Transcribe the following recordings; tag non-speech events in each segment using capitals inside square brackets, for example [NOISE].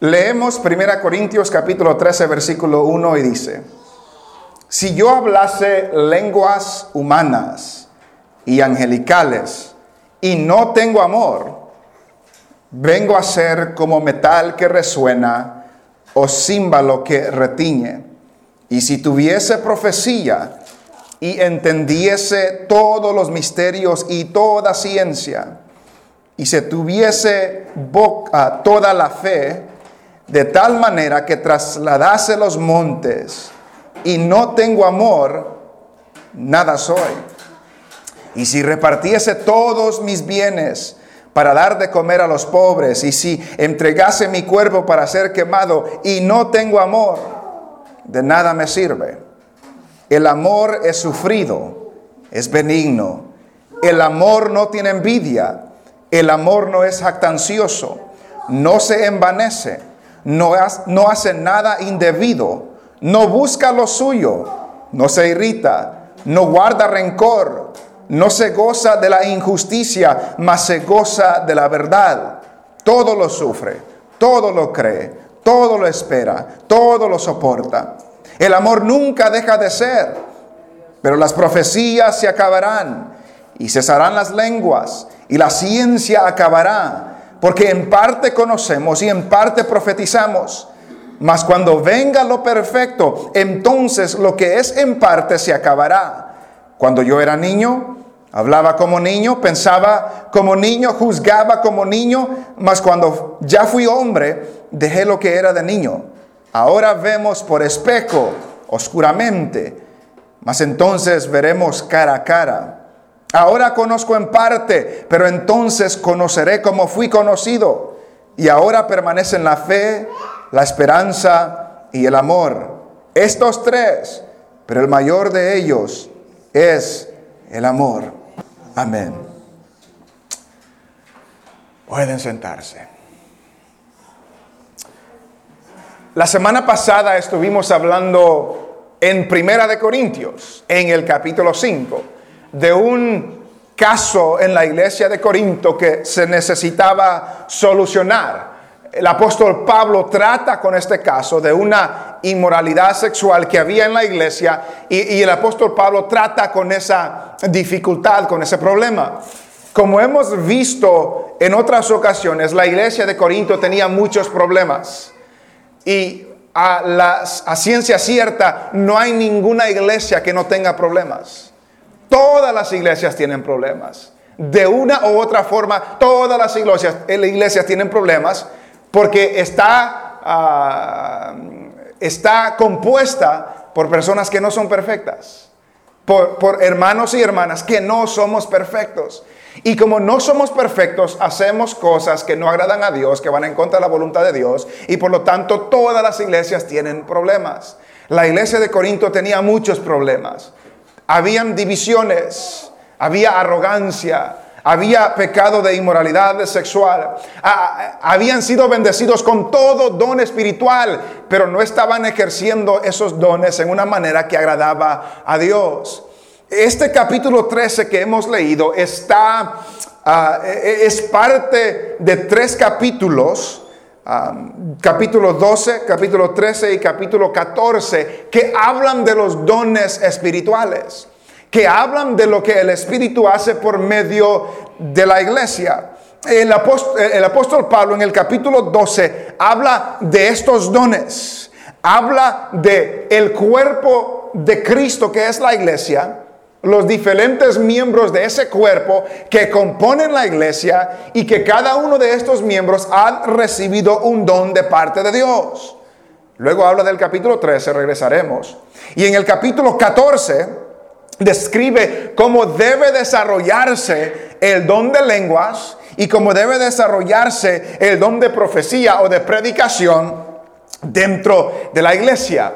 Leemos 1 Corintios capítulo 13 versículo 1 y dice, si yo hablase lenguas humanas y angelicales y no tengo amor, vengo a ser como metal que resuena o címbalo que retiñe. Y si tuviese profecía y entendiese todos los misterios y toda ciencia, y se tuviese boca toda la fe, de tal manera que trasladase los montes, y no tengo amor, nada soy. Y si repartiese todos mis bienes para dar de comer a los pobres, y si entregase mi cuerpo para ser quemado, y no tengo amor, de nada me sirve. El amor es sufrido, es benigno. El amor no tiene envidia el amor no es jactancioso, no se envanece, no, no hace nada indebido, no busca lo suyo, no se irrita, no guarda rencor, no se goza de la injusticia, mas se goza de la verdad. Todo lo sufre, todo lo cree, todo lo espera, todo lo soporta. El amor nunca deja de ser, pero las profecías se acabarán y cesarán las lenguas y la ciencia acabará, porque en parte conocemos y en parte profetizamos. Mas cuando venga lo perfecto, entonces lo que es en parte se acabará. Cuando yo era niño, hablaba como niño, pensaba como niño, juzgaba como niño, mas cuando ya fui hombre, dejé lo que era de niño. Ahora vemos por espejo, oscuramente, mas entonces veremos cara a cara. Ahora conozco en parte, pero entonces conoceré como fui conocido. Y ahora permanecen la fe, la esperanza y el amor. Estos tres, pero el mayor de ellos es el amor. Amén. Pueden sentarse. La semana pasada estuvimos hablando en Primera de Corintios, en el capítulo 5 de un caso en la iglesia de Corinto que se necesitaba solucionar. El apóstol Pablo trata con este caso de una inmoralidad sexual que había en la iglesia y, el apóstol Pablo trata con esa dificultad, con ese problema. Como hemos visto en otras ocasiones, la iglesia de Corinto tenía muchos problemas y a, ciencia cierta no hay ninguna iglesia que no tenga problemas. Todas las iglesias tienen problemas. De una u otra forma, todas las iglesias, eh, iglesias tienen problemas porque está, ah, está compuesta por personas que no son perfectas, por, por hermanos y hermanas que no somos perfectos. Y como no somos perfectos, hacemos cosas que no agradan a Dios, que van en contra de la voluntad de Dios, y por lo tanto todas las iglesias tienen problemas. La iglesia de Corinto tenía muchos problemas. Habían divisiones, había arrogancia, había pecado de inmoralidad sexual, habían sido bendecidos con todo don espiritual, pero no estaban ejerciendo esos dones en una manera que agradaba a Dios. Este capítulo 13 que hemos leído está, ah, e, e, es parte de tres capítulos capítulo 12, capítulo 13 y capítulo 14, que hablan de los dones espirituales, que hablan de lo que el Espíritu hace por medio de la iglesia. El apóstol, el apóstol Pablo en el capítulo 12 habla de estos dones, habla de el cuerpo de Cristo que es la iglesia, los diferentes miembros de ese cuerpo que componen la iglesia y que cada uno de estos miembros ha recibido un don de parte de Dios. Luego habla del capítulo 13, regresaremos. Y en el capítulo 14 describe cómo debe desarrollarse el don de lenguas y cómo debe desarrollarse el don de profecía o de predicación dentro de la iglesia.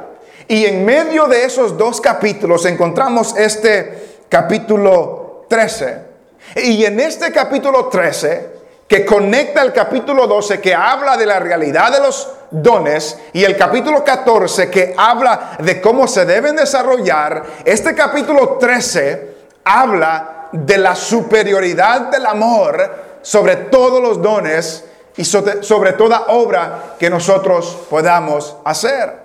Y en medio de esos dos capítulos encontramos este capítulo 13. Y en este capítulo 13, que conecta el capítulo 12, que habla de la realidad de los dones, y el capítulo 14, que habla de cómo se deben desarrollar, este capítulo 13 habla de la superioridad del amor sobre todos los dones y sobre toda obra que nosotros podamos hacer.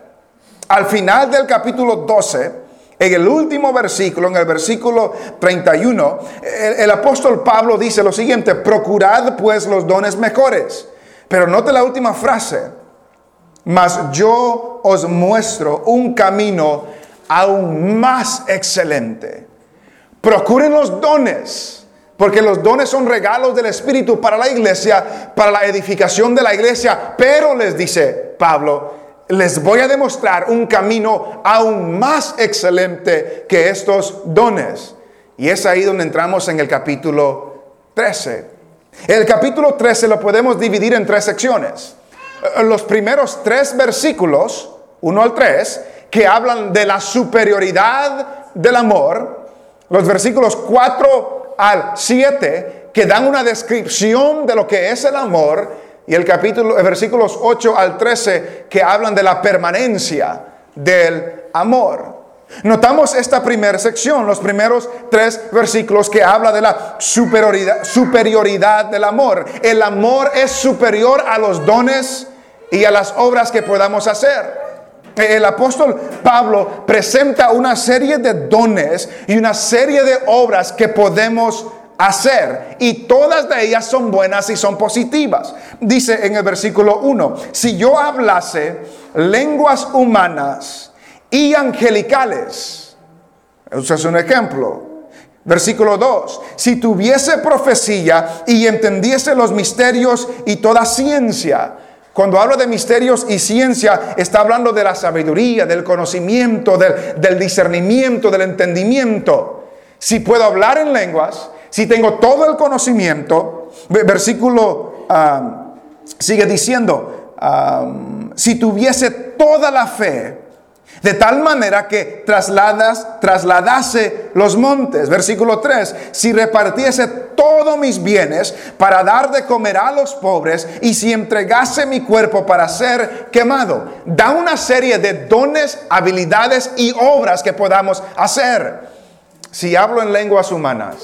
Al final del capítulo 12, en el último versículo, en el versículo 31, el, apóstol Pablo dice lo siguiente, procurad pues los dones mejores. Pero note la última frase, mas yo os muestro un camino aún más excelente. Procuren los dones porque los dones son regalos del Espíritu para la iglesia, para la edificación de la iglesia. Pero les dice Pablo, les voy a demostrar un camino aún más excelente que estos dones. Y es ahí donde entramos en el capítulo 13. El capítulo 13 lo podemos dividir en tres secciones. Los primeros tres versículos, 1 al 3, que hablan de la superioridad del amor. Los versículos 4 al 7 que dan una descripción de lo que es el amor y el capítulo, versículos 8 al 13 que hablan de la permanencia del amor. Notamos esta primera sección, los primeros tres versículos que habla de la superioridad, superioridad del amor. El amor es superior a los dones y a las obras que podamos hacer el apóstol Pablo presenta una serie de dones y una serie de obras que podemos hacer y todas de ellas son buenas y son positivas. Dice en el versículo 1, si yo hablase lenguas humanas y angelicales, eso es un ejemplo. Versículo 2, si tuviese profecía y entendiese los misterios y toda ciencia, cuando habla de misterios y ciencia, está hablando de la sabiduría, del conocimiento, del, discernimiento, del entendimiento. Si puedo hablar en lenguas, si tengo todo el conocimiento, versículo sigue diciendo, si tuviese toda la fe, de tal manera que trasladas, trasladase los montes. Versículo 3, si repartiese todos mis bienes para dar de comer a los pobres y si entregase mi cuerpo para ser quemado. Da una serie de dones, habilidades y obras que podamos hacer. Si hablo en lenguas humanas,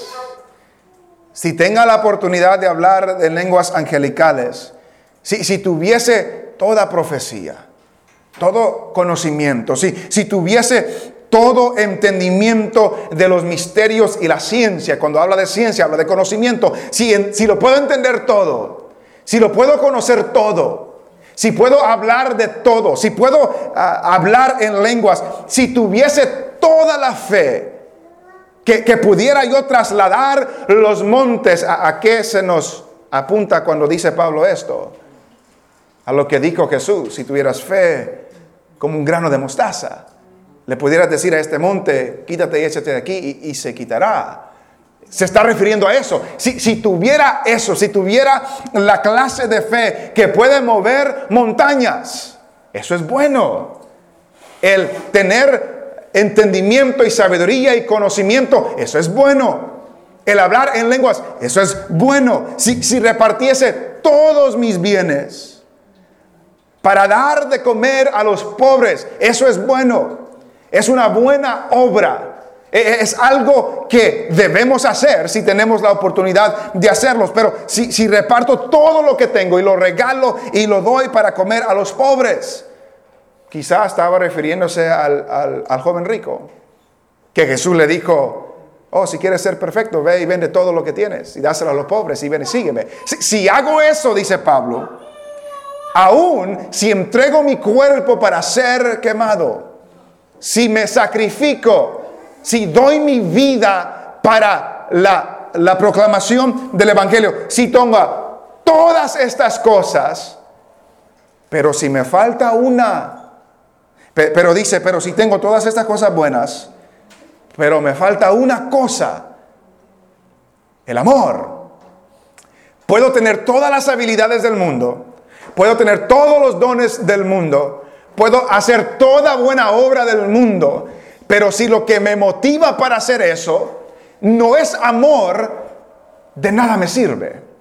si tenga la oportunidad de hablar en lenguas angelicales, si, si tuviese toda profecía, todo conocimiento, si, si tuviese todo entendimiento de los misterios y la ciencia, cuando habla de ciencia, habla de conocimiento, si, si lo puedo entender todo, si lo puedo conocer todo, si puedo hablar de todo, si puedo ah, hablar en lenguas, si tuviese toda la fe, que, pudiera yo trasladar los montes, ¿a, ¿a, qué se nos apunta cuando dice Pablo esto? A lo que dijo Jesús, si tuvieras fe como un grano de mostaza. Le pudieras decir a este monte, quítate y échate de aquí y, se quitará. Se está refiriendo a eso. Si, si, tuviera eso, si tuviera la clase de fe que puede mover montañas, eso es bueno. El tener entendimiento y sabiduría y conocimiento, eso es bueno. El hablar en lenguas, eso es bueno. Si, si repartiese todos mis bienes, para dar de comer a los pobres. Eso es bueno. Es una buena obra. E, e, es algo que debemos hacer si tenemos la oportunidad de hacerlos. Pero si, reparto todo lo que tengo y lo regalo y lo doy para comer a los pobres, quizás estaba refiriéndose al, joven rico, que Jesús le dijo, oh, si quieres ser perfecto, ve y vende todo lo que tienes y dáselo a los pobres y ven y sígueme. si hago eso, dice Pablo, aún si entrego mi cuerpo para ser quemado, si me sacrifico, si doy mi vida para la, proclamación del Evangelio, si tomo todas estas cosas, pero si me falta una, pero dice, pero si tengo todas estas cosas buenas, pero me falta una cosa, el amor. Puedo tener todas las habilidades del mundo, puedo tener todos los dones del mundo, puedo hacer toda buena obra del mundo, pero si lo que me motiva para hacer eso no es amor, de nada me sirve.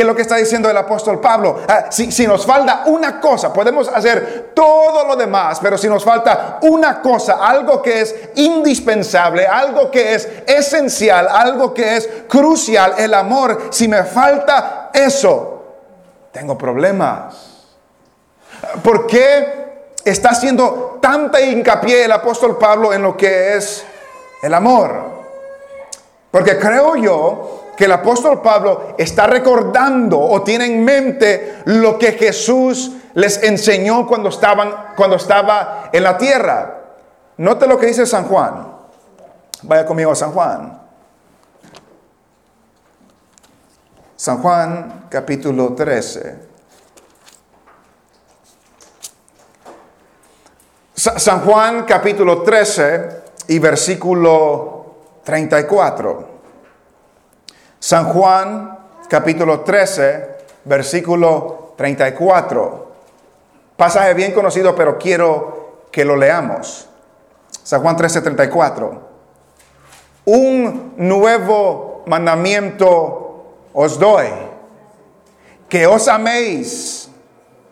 Es lo que está diciendo el apóstol Pablo. Ah, si, si, nos falta una cosa, podemos hacer todo lo demás, pero si nos falta una cosa, algo que es indispensable, algo que es esencial, algo que es crucial, el amor, si me falta eso, tengo problemas. ¿Por qué está haciendo tanta hincapié el apóstol Pablo en lo que es el amor? Porque creo yo que el apóstol Pablo está recordando o tiene en mente lo que Jesús les enseñó cuando, estaban, cuando estaba en la tierra. Note lo que dice San Juan. Vaya conmigo a San Juan. San Juan capítulo 13. San Juan capítulo 13 y versículo 34. San Juan capítulo 13, versículo 34. Pasaje bien conocido, pero quiero que lo leamos. San Juan 13, 34. Un nuevo mandamiento os doy, que os améis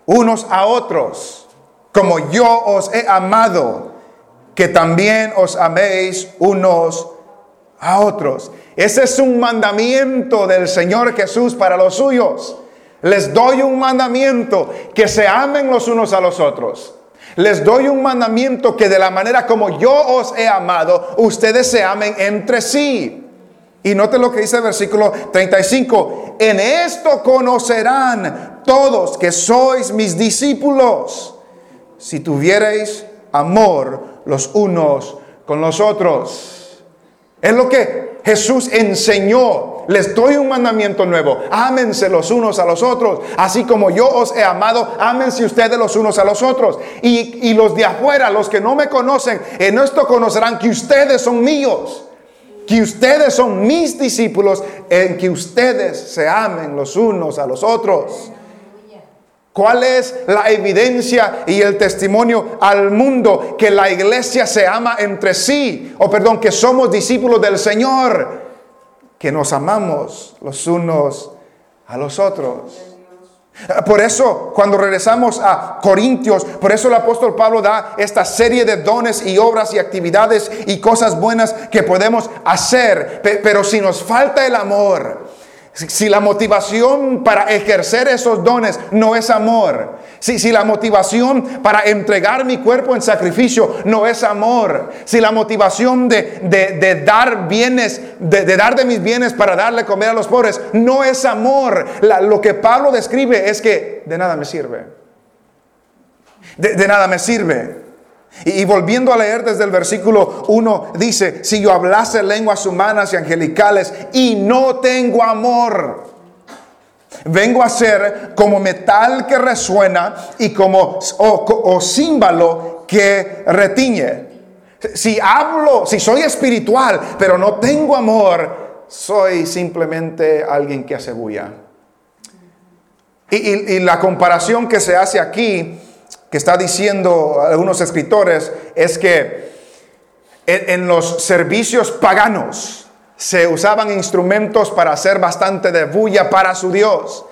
unos a otros, como yo os he amado, que también os améis unos a otros. Ese es un mandamiento del Señor Jesús para los suyos. Les doy un mandamiento que se amen los unos a los otros. Les doy un mandamiento que de la manera como yo os he amado, ustedes se amen entre sí. Y noten lo que dice el versículo 35. En esto conocerán todos que sois mis discípulos, si tuviereis amor los unos con los otros. Es lo que Jesús enseñó, les doy un mandamiento nuevo, ámense los unos a los otros, así como yo os he amado, ámense ustedes los unos a los otros. Y, los de afuera, los que no me conocen, en esto conocerán que ustedes son míos, que ustedes son mis discípulos, en que ustedes se amen los unos a los otros. ¿Cuál es la evidencia y el testimonio al mundo que la iglesia se ama entre sí? O perdón, que somos discípulos del Señor, que nos amamos los unos a los otros. Por eso, cuando regresamos a Corintios, por eso el apóstol Pablo da esta serie de dones y obras y actividades y cosas buenas que podemos hacer. Pero si nos falta el amor, si la motivación para ejercer esos dones no es amor, si, si, la motivación para entregar mi cuerpo en sacrificio no es amor, si la motivación de, dar bienes, de, dar de mis bienes para darle comer a los pobres no es amor, lo que Pablo describe es que de nada me sirve. de nada me sirve. Y, volviendo a leer desde el versículo 1, dice, si yo hablase lenguas humanas y angelicales y no tengo amor, vengo a ser como metal que resuena y como o, címbalo que retiñe. Si hablo, si soy espiritual, pero no tengo amor, soy simplemente alguien que hace bulla. y la comparación que se hace aquí que está diciendo algunos escritores es que en, los servicios paganos se usaban instrumentos para hacer bastante de bulla para su Dios.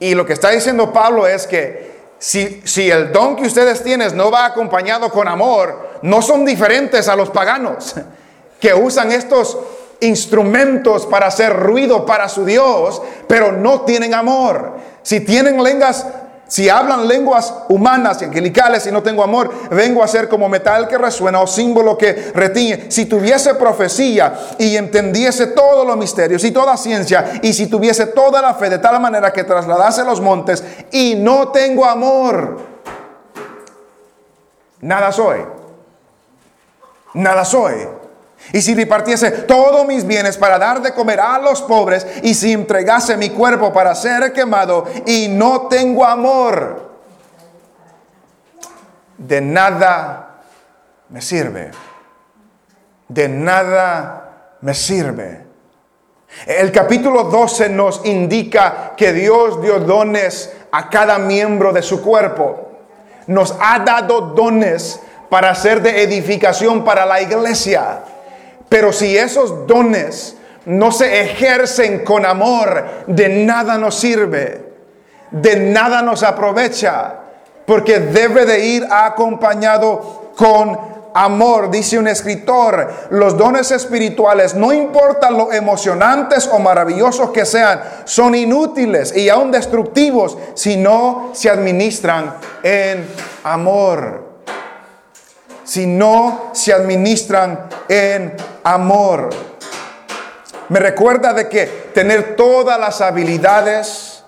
Y lo que está diciendo Pablo es que si, si, el don que ustedes tienen no va acompañado con amor, no son diferentes a los paganos [LAUGHS] que usan estos instrumentos para hacer ruido para su Dios, pero no tienen amor. Si tienen lenguas si hablan lenguas humanas y angelicales y no tengo amor, vengo a ser como metal que resuena o símbolo que retiñe. Si tuviese profecía y entendiese todos los misterios y toda ciencia, y si tuviese toda la fe de tal manera que trasladase los montes y no tengo amor, nada soy. Nada soy. Y si repartiese todos mis bienes para dar de comer a los pobres, y si entregase mi cuerpo para ser quemado, y no tengo amor, de nada me sirve. De nada me sirve. El capítulo 12 nos indica que Dios dio dones a cada miembro de su cuerpo. Nos ha dado dones para ser de edificación para la iglesia. Pero si esos dones no se ejercen con amor, de nada nos sirve, de nada nos aprovecha, porque debe de ir acompañado con amor, dice un escritor, los dones espirituales, no importa lo emocionantes o maravillosos que sean, son inútiles y aún destructivos si no se administran en amor. Si no se administran en amor. Me recuerda de que tener todas las habilidades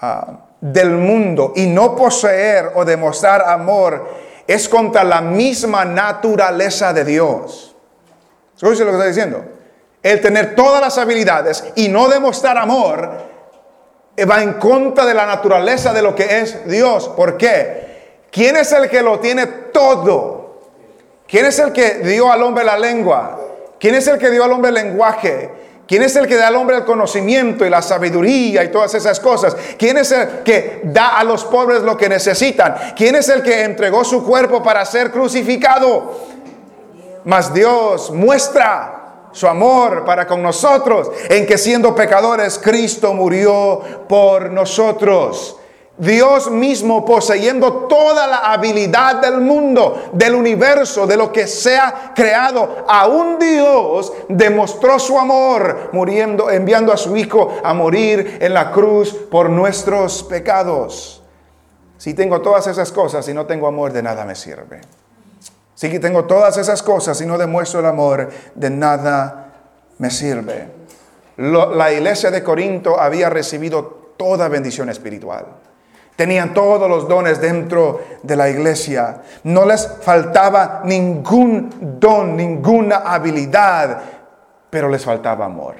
ah, del mundo y no poseer o demostrar amor es contra la misma naturaleza de Dios. ¿Escucha lo que está diciendo? El tener todas las habilidades y no demostrar amor eh, va en contra de la naturaleza de lo que es Dios. ¿Por qué? ¿Quién es el que lo tiene todo? ¿Quién es el que dio al hombre la lengua? ¿Quién es el que dio al hombre el lenguaje? ¿Quién es el que da al hombre el conocimiento y la sabiduría y todas esas cosas? ¿Quién es el que da a los pobres lo que necesitan? ¿Quién es el que entregó su cuerpo para ser crucificado? Mas Dios muestra su amor para con nosotros en que siendo pecadores Cristo murió por nosotros. Dios mismo poseyendo toda la habilidad del mundo, del universo, de lo que sea creado, a un Dios demostró su amor muriendo, enviando a su Hijo a morir en la cruz por nuestros pecados. Si tengo todas esas cosas y no tengo amor, de nada me sirve. Si tengo todas esas cosas y no demuestro el amor, de nada me sirve. la iglesia de Corinto había recibido toda bendición espiritual. Tenían todos los dones dentro de la iglesia. No les faltaba ningún don, ninguna habilidad, pero les faltaba amor.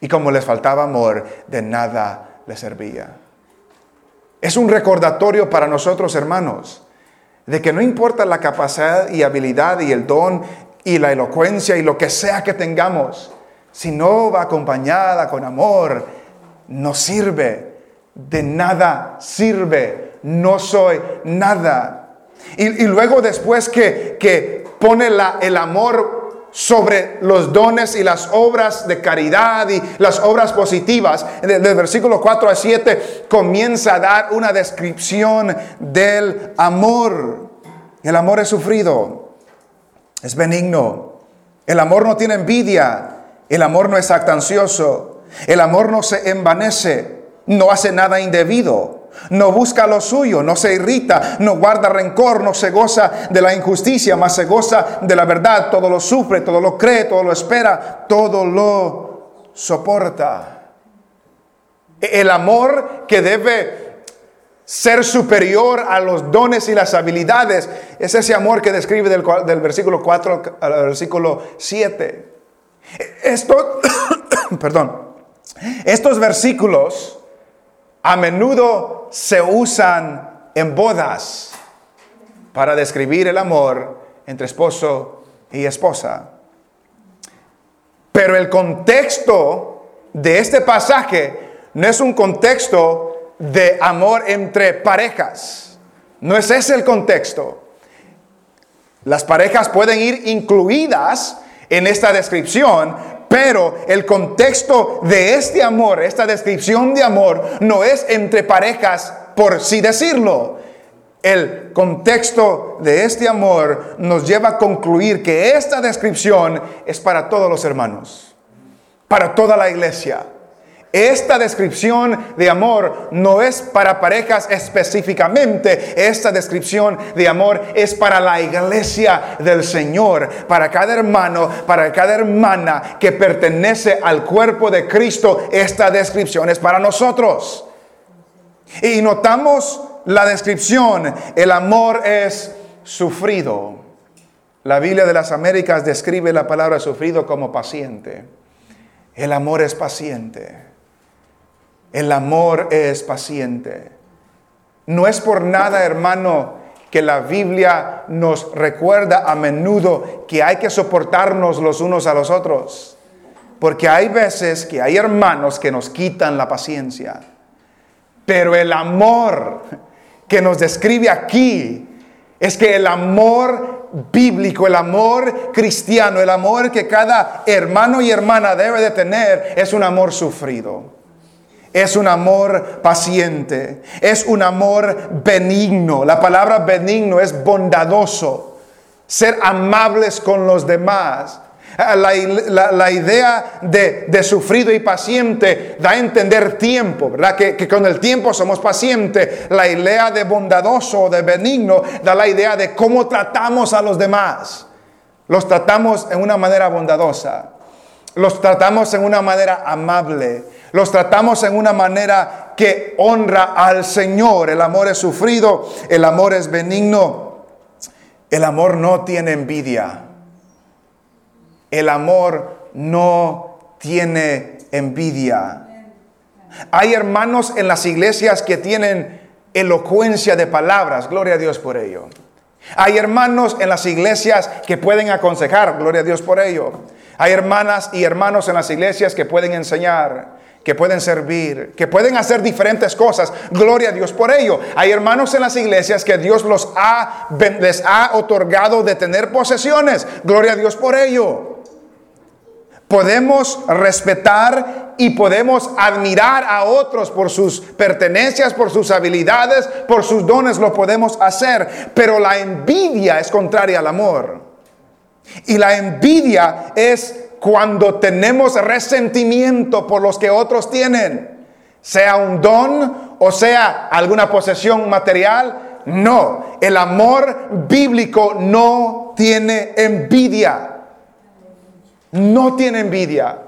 Y como les faltaba amor, de nada les servía. Es un recordatorio para nosotros, hermanos, de que no importa la capacidad y habilidad y el don y la elocuencia y lo que sea que tengamos, si no va acompañada con amor, no sirve de nada sirve, no soy nada. Y, luego después que, que pone la, el amor sobre los dones y las obras de caridad y las obras positivas, del versículo 4 a 7 comienza a dar una descripción del amor. El amor es sufrido, es benigno. El amor no tiene envidia, el amor no es actancioso, el amor no se envanece no hace nada indebido, no busca lo suyo, no se irrita, no guarda rencor, no se goza de la injusticia, más se goza de la verdad, todo lo sufre, todo lo cree, todo lo espera, todo lo soporta. El amor que debe ser superior a los dones y las habilidades es ese amor que describe del, del versículo 4 al versículo 7. Esto, [COUGHS] perdón, estos versículos a menudo se usan en bodas para describir el amor entre esposo y esposa. Pero el contexto de este pasaje no es un contexto de amor entre parejas. No es ese el contexto. Las parejas pueden ir incluidas en esta descripción, pero el contexto de este amor, esta descripción de amor, no es entre parejas, por sí decirlo. El contexto de este amor nos lleva a concluir que esta descripción es para todos los hermanos, para toda la iglesia. Esta descripción de amor no es para parejas específicamente. Esta descripción de amor es para la iglesia del Señor, para cada hermano, para cada hermana que pertenece al cuerpo de Cristo. Esta descripción es para nosotros. Y notamos la descripción. El amor es sufrido. La Biblia de las Américas describe la palabra sufrido como paciente. El amor es paciente. El amor es paciente. No es por nada, hermano, que la Biblia nos recuerda a menudo que hay que soportarnos los unos a los otros. Porque hay veces que hay hermanos que nos quitan la paciencia. Pero el amor que nos describe aquí es que el amor bíblico, el amor cristiano, el amor que cada hermano y hermana debe de tener es un amor sufrido. Es un amor paciente, es un amor benigno. La palabra benigno es bondadoso. ser amables con los demás. La, idea de, sufrido y paciente da a entender tiempo, ¿verdad? Que, que, con el tiempo somos pacientes. La idea de bondadoso o de benigno da la idea de cómo tratamos a los demás. Los tratamos en una manera bondadosa. Los tratamos en una manera amable. Los tratamos en una manera que honra al Señor. El amor es sufrido, el amor es benigno. El amor no tiene envidia. El amor no tiene envidia. Hay hermanos en las iglesias que tienen elocuencia de palabras. Gloria a Dios por ello. Hay hermanos en las iglesias que pueden aconsejar. Gloria a Dios por ello. Hay hermanas y hermanos en las iglesias que pueden enseñar que pueden servir, que pueden hacer diferentes cosas. Gloria a Dios por ello. Hay hermanos en las iglesias que Dios los ha, les ha otorgado de tener posesiones. Gloria a Dios por ello. Podemos respetar y podemos admirar a otros por sus pertenencias, por sus habilidades, por sus dones, lo podemos hacer. Pero la envidia es contraria al amor. Y la envidia es cuando tenemos resentimiento por los que otros tienen, sea un don o sea alguna posesión material, no, el amor bíblico no tiene envidia. No tiene envidia.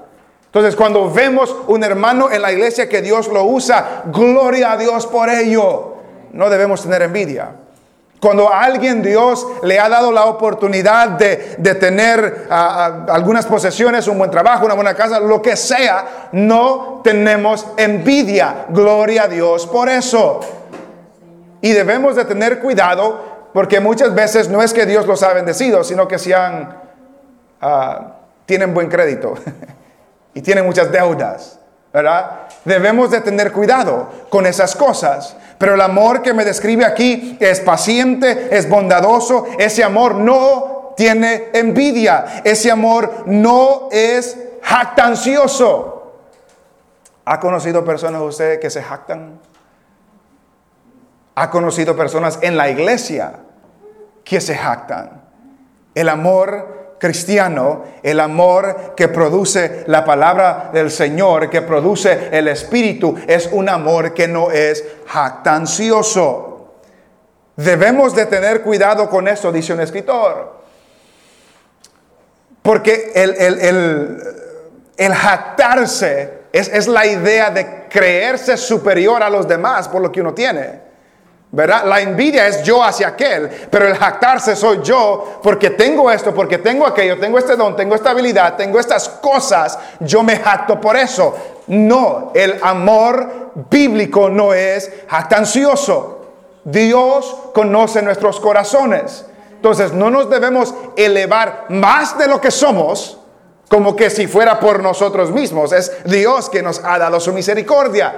Entonces, cuando vemos un hermano en la iglesia que Dios lo usa, gloria a Dios por ello. No debemos tener envidia. Cuando a alguien Dios le ha dado la oportunidad de, tener ah, ah, algunas posesiones, un buen trabajo, una buena casa, lo que sea, no tenemos envidia. Gloria a Dios por eso. Y debemos de tener cuidado porque muchas veces no es que Dios los ha bendecido, sino que sean, ah, tienen buen crédito [LAUGHS] y tienen muchas deudas. ¿verdad? Debemos de tener cuidado con esas cosas. Pero el amor que me describe aquí es paciente, es bondadoso. Ese amor no tiene envidia. Ese amor no es jactancioso. ¿Ha conocido personas usted que se jactan? ¿Ha conocido personas en la iglesia que se jactan? El amor cristiano, el amor que produce la palabra del Señor, que produce el Espíritu, es un amor que no es jactancioso. Debemos de tener cuidado con eso, dice un escritor. Porque el, el, jactarse es, es la idea de creerse superior a los demás por lo que uno tiene. ¿Verdad? La envidia es yo hacia aquel, pero el jactarse soy yo porque tengo esto, porque tengo aquello, tengo este don, tengo esta habilidad, tengo estas cosas, yo me jacto por eso. No, el amor bíblico no es jactancioso. Dios conoce nuestros corazones. Entonces no nos debemos elevar más de lo que somos como que si fuera por nosotros mismos. Es Dios que nos ha dado su misericordia.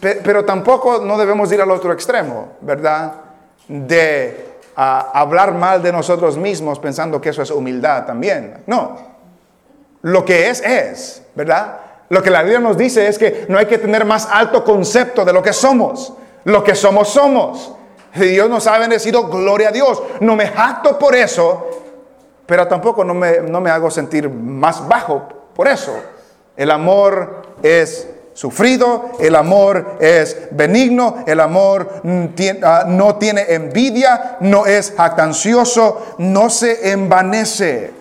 Pero tampoco no debemos ir al otro extremo, ¿verdad? De ah, hablar mal de nosotros mismos pensando que eso es humildad también. No. Lo que es, es, ¿verdad? Lo que la Biblia nos dice es que no hay que tener más alto concepto de lo que somos. Lo que somos, somos. Si Dios nos ha bendecido, gloria a Dios. No me jacto por eso, pero tampoco no me, no me hago sentir más bajo por eso. El amor es sufrido, el amor es benigno, el amor ah, no tiene envidia, no es jactancioso, no se envanece,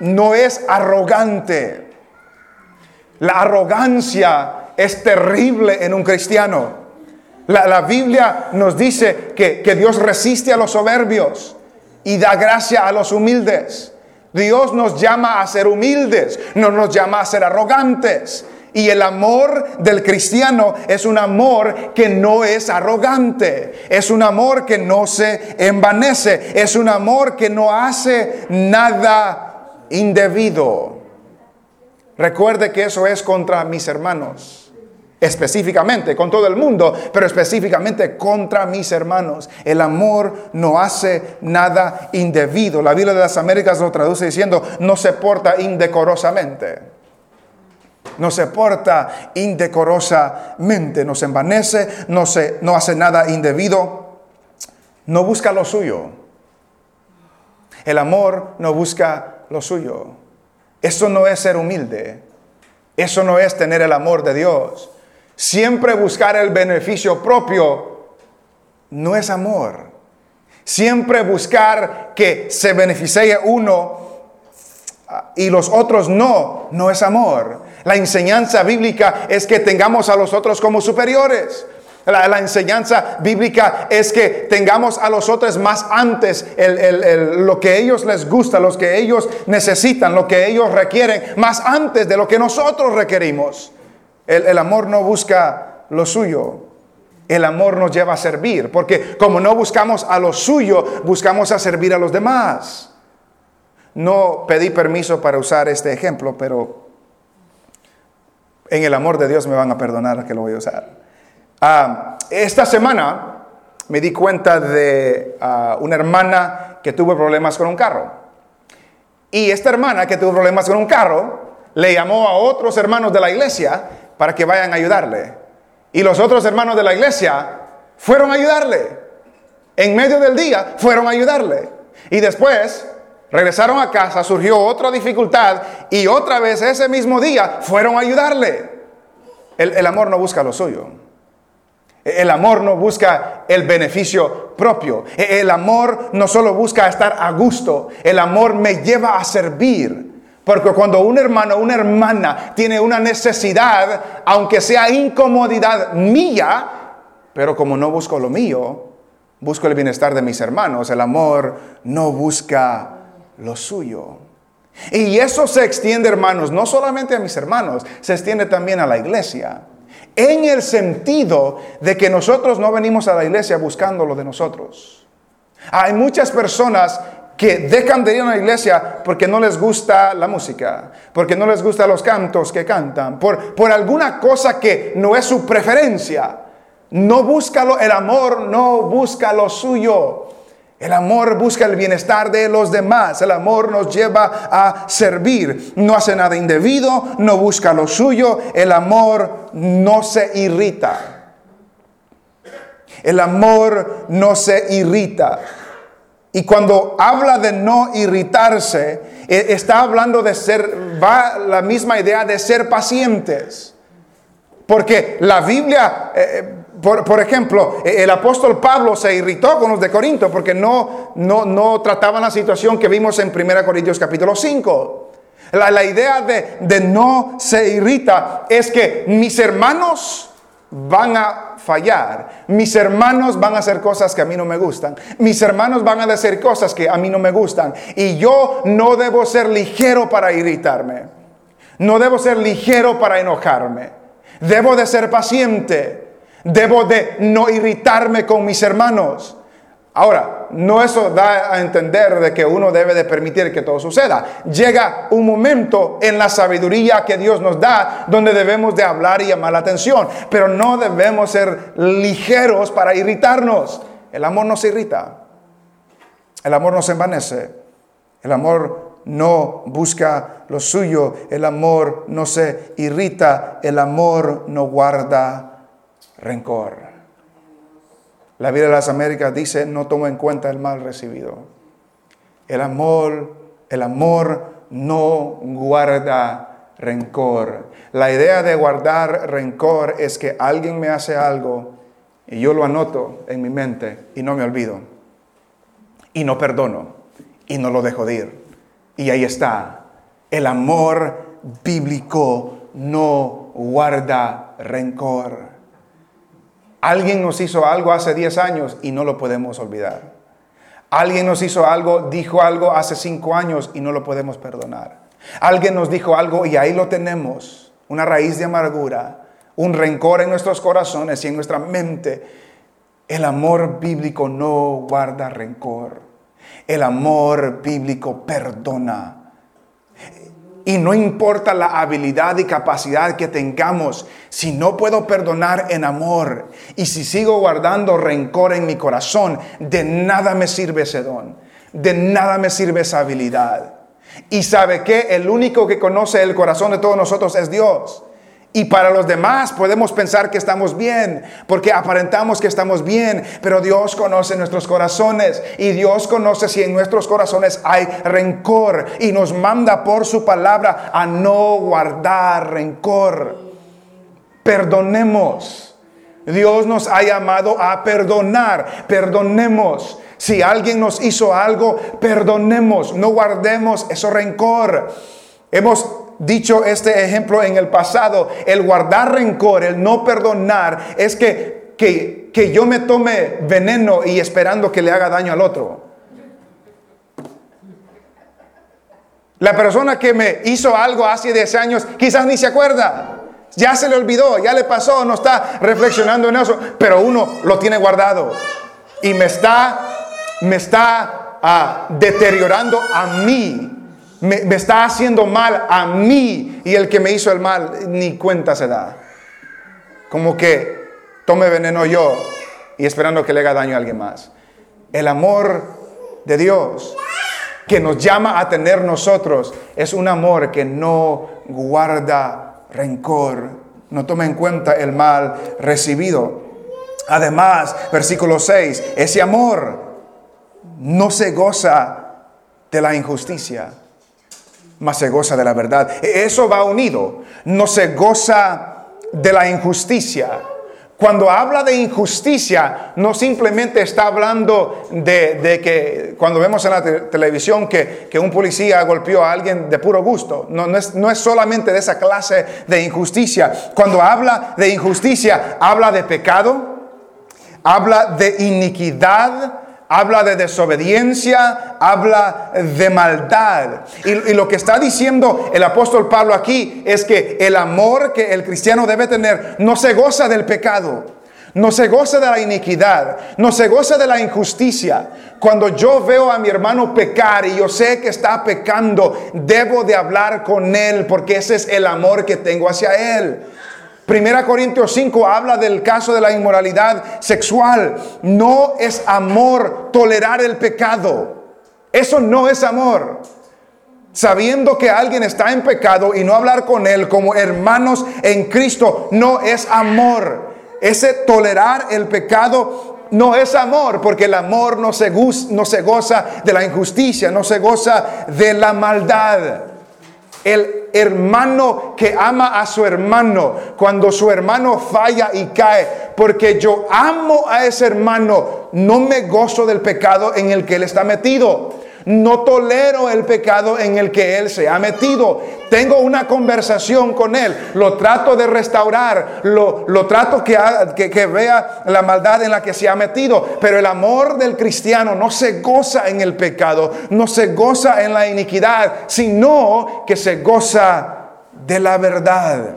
no es arrogante. La arrogancia es terrible en un cristiano. La, Biblia nos dice que, que Dios resiste a los soberbios y da gracia a los humildes. Dios nos llama a ser humildes, no nos llama a ser arrogantes. Y el amor del cristiano es un amor que no es arrogante, es un amor que no se envanece, es un amor que no hace nada indebido. Recuerde que eso es contra mis hermanos, específicamente, con todo el mundo, pero específicamente contra mis hermanos. El amor no hace nada indebido. La Biblia de las Américas lo traduce diciendo, no se porta indecorosamente no se porta indecorosamente, no se envanece, no, se, no hace nada indebido, no busca lo suyo, El amor no busca lo suyo. Eso no es ser humilde. Eso no es tener el amor de Dios. Siempre buscar el beneficio propio no es amor. Siempre buscar que se beneficie uno y los otros no, no es amor. La enseñanza bíblica es que tengamos a los otros como superiores. La, enseñanza bíblica es que tengamos a los otros más antes lo que ellos les gusta, lo que ellos necesitan, lo que ellos requieren, más antes de lo que nosotros requerimos. el amor no busca lo suyo. El amor nos lleva a servir, porque como no buscamos a lo suyo, buscamos a servir a los demás. No pedí permiso para usar este ejemplo, pero en el amor de Dios me van a perdonar que lo voy a usar. Ah, esta semana me di cuenta de ah, una hermana que tuvo problemas con un carro. Y esta hermana que tuvo problemas con un carro le llamó a otros hermanos de la iglesia para que vayan a ayudarle. Y los otros hermanos de la iglesia fueron a ayudarle. En medio del día fueron a ayudarle. Y después regresaron a casa, surgió otra dificultad y otra vez ese mismo día fueron a ayudarle. el amor no busca lo suyo. El amor no busca el beneficio propio. El amor no solo busca estar a gusto. El amor me lleva a servir. Porque cuando un hermano o una hermana tiene una necesidad, aunque sea incomodidad mía, pero como no busco lo mío, busco el bienestar de mis hermanos. El amor no busca lo suyo. Y eso se extiende, hermanos, no solamente a mis hermanos, se extiende también a la iglesia en el sentido de que nosotros no venimos a la iglesia buscando lo de nosotros. Hay muchas personas que dejan de ir a la iglesia porque no les gusta la música, porque no les gustan los cantos que cantan, por, por alguna cosa que no es su preferencia. No busca el amor no busca lo suyo. El amor busca el bienestar de los demás. El amor nos lleva a servir. No hace nada indebido, no busca lo suyo. El amor no se irrita. El amor no se irrita. Y cuando habla de no irritarse, e, está hablando de ser, va la misma idea de ser pacientes. Porque la Biblia, eh, por, ejemplo, e, el apóstol Pablo se irritó con los de Corinto porque no, no, no trataban la situación que vimos en 1 Corintios capítulo 5. La, idea de, de no se irrita es que mis hermanos van a fallar. Mis hermanos van a hacer cosas que a mí no me gustan. Mis hermanos van a decir cosas que a mí no me gustan. Y yo no debo ser ligero para irritarme. No debo ser ligero para enojarme. Debo de ser paciente. Debo de no irritarme con mis hermanos. Ahora, no eso da a entender de que uno debe de permitir que todo suceda. Llega un momento en la sabiduría que Dios nos da donde debemos de hablar y llamar la atención, pero no debemos ser ligeros para irritarnos. El amor no se irrita. El amor no se envanece. El amor no busca lo suyo. El amor no se irrita. El amor no guarda rencor. La vida de las Américas dice, no toma en cuenta el mal recibido. El amor, el amor no guarda rencor. La idea de guardar rencor es que alguien me hace algo y yo lo anoto en mi mente y no me olvido. Y no perdono y no lo dejo de ir. Y ahí está. El amor bíblico no guarda rencor. Alguien nos hizo algo hace 10 años y no lo podemos olvidar. Alguien nos hizo algo, dijo algo hace 5 años y no lo podemos perdonar. Alguien nos dijo algo y ahí lo tenemos, una raíz de amargura, un rencor en nuestros corazones y en nuestra mente. El amor bíblico no guarda rencor. El amor bíblico perdona. Y no importa la habilidad y capacidad que tengamos, si no puedo perdonar en amor y si sigo guardando rencor en mi corazón, de nada me sirve ese don, de nada me sirve esa habilidad. Y sabe que el único que conoce el corazón de todos nosotros es Dios. Y para los demás podemos pensar que estamos bien, porque aparentamos que estamos bien, pero Dios conoce nuestros corazones y Dios conoce si en nuestros corazones hay rencor y nos manda por su palabra a no guardar rencor. Perdonemos. Dios nos ha llamado a perdonar. Perdonemos. Si alguien nos hizo algo, perdonemos. No guardemos ese rencor. Hemos dicho este ejemplo en el pasado, el guardar rencor, el no perdonar, es que, que, que yo me tome veneno y esperando que le haga daño al otro. La persona que me hizo algo hace 10 años quizás ni se acuerda. Ya se le olvidó, ya le pasó, no está reflexionando en eso, pero uno lo tiene guardado y me está, me está ah, deteriorando a mí me, está haciendo mal a mí y el que me hizo el mal ni cuenta se da. Como que tome veneno yo y esperando que le haga daño a alguien más. El amor de Dios que nos llama a tener nosotros es un amor que no guarda rencor, no toma en cuenta el mal recibido. Además, versículo 6, ese amor no se goza de la injusticia más se goza de la verdad. E-, eso va unido. No se goza de la injusticia. Cuando habla de injusticia, no simplemente está hablando de, que cuando vemos en la televisión que, un policía golpeó a alguien de puro gusto. No, no, es, no es solamente de esa clase de injusticia. Cuando habla de injusticia, habla de pecado, habla de iniquidad, habla de desobediencia, habla de maldad. Y, lo que está diciendo el apóstol Pablo aquí es que el amor que el cristiano debe tener no se goza del pecado. No se goza de la iniquidad, no se goza de la injusticia. Cuando yo veo a mi hermano pecar y yo sé que está pecando, debo de hablar con él porque ese es el amor que tengo hacia él. Primera Corintios 5 habla del caso de la inmoralidad sexual. No es amor tolerar el pecado. Eso no es amor. Sabiendo que alguien está en pecado y no hablar con él como hermanos en Cristo no es amor. Ese tolerar el pecado no es amor, porque el amor no se, no se goza de la injusticia, no se goza de la maldad. El hermano que ama a su hermano cuando su hermano falla y cae, porque yo amo a ese hermano, no me gozo del pecado en el que él está metido. No tolero el pecado en el que Él se ha metido. Tengo una conversación con Él. Lo trato de restaurar. Lo, trato que, vea la maldad en la que se ha metido. Pero el amor del cristiano no se goza en el pecado. No se goza en la iniquidad. Sino que se goza de la verdad.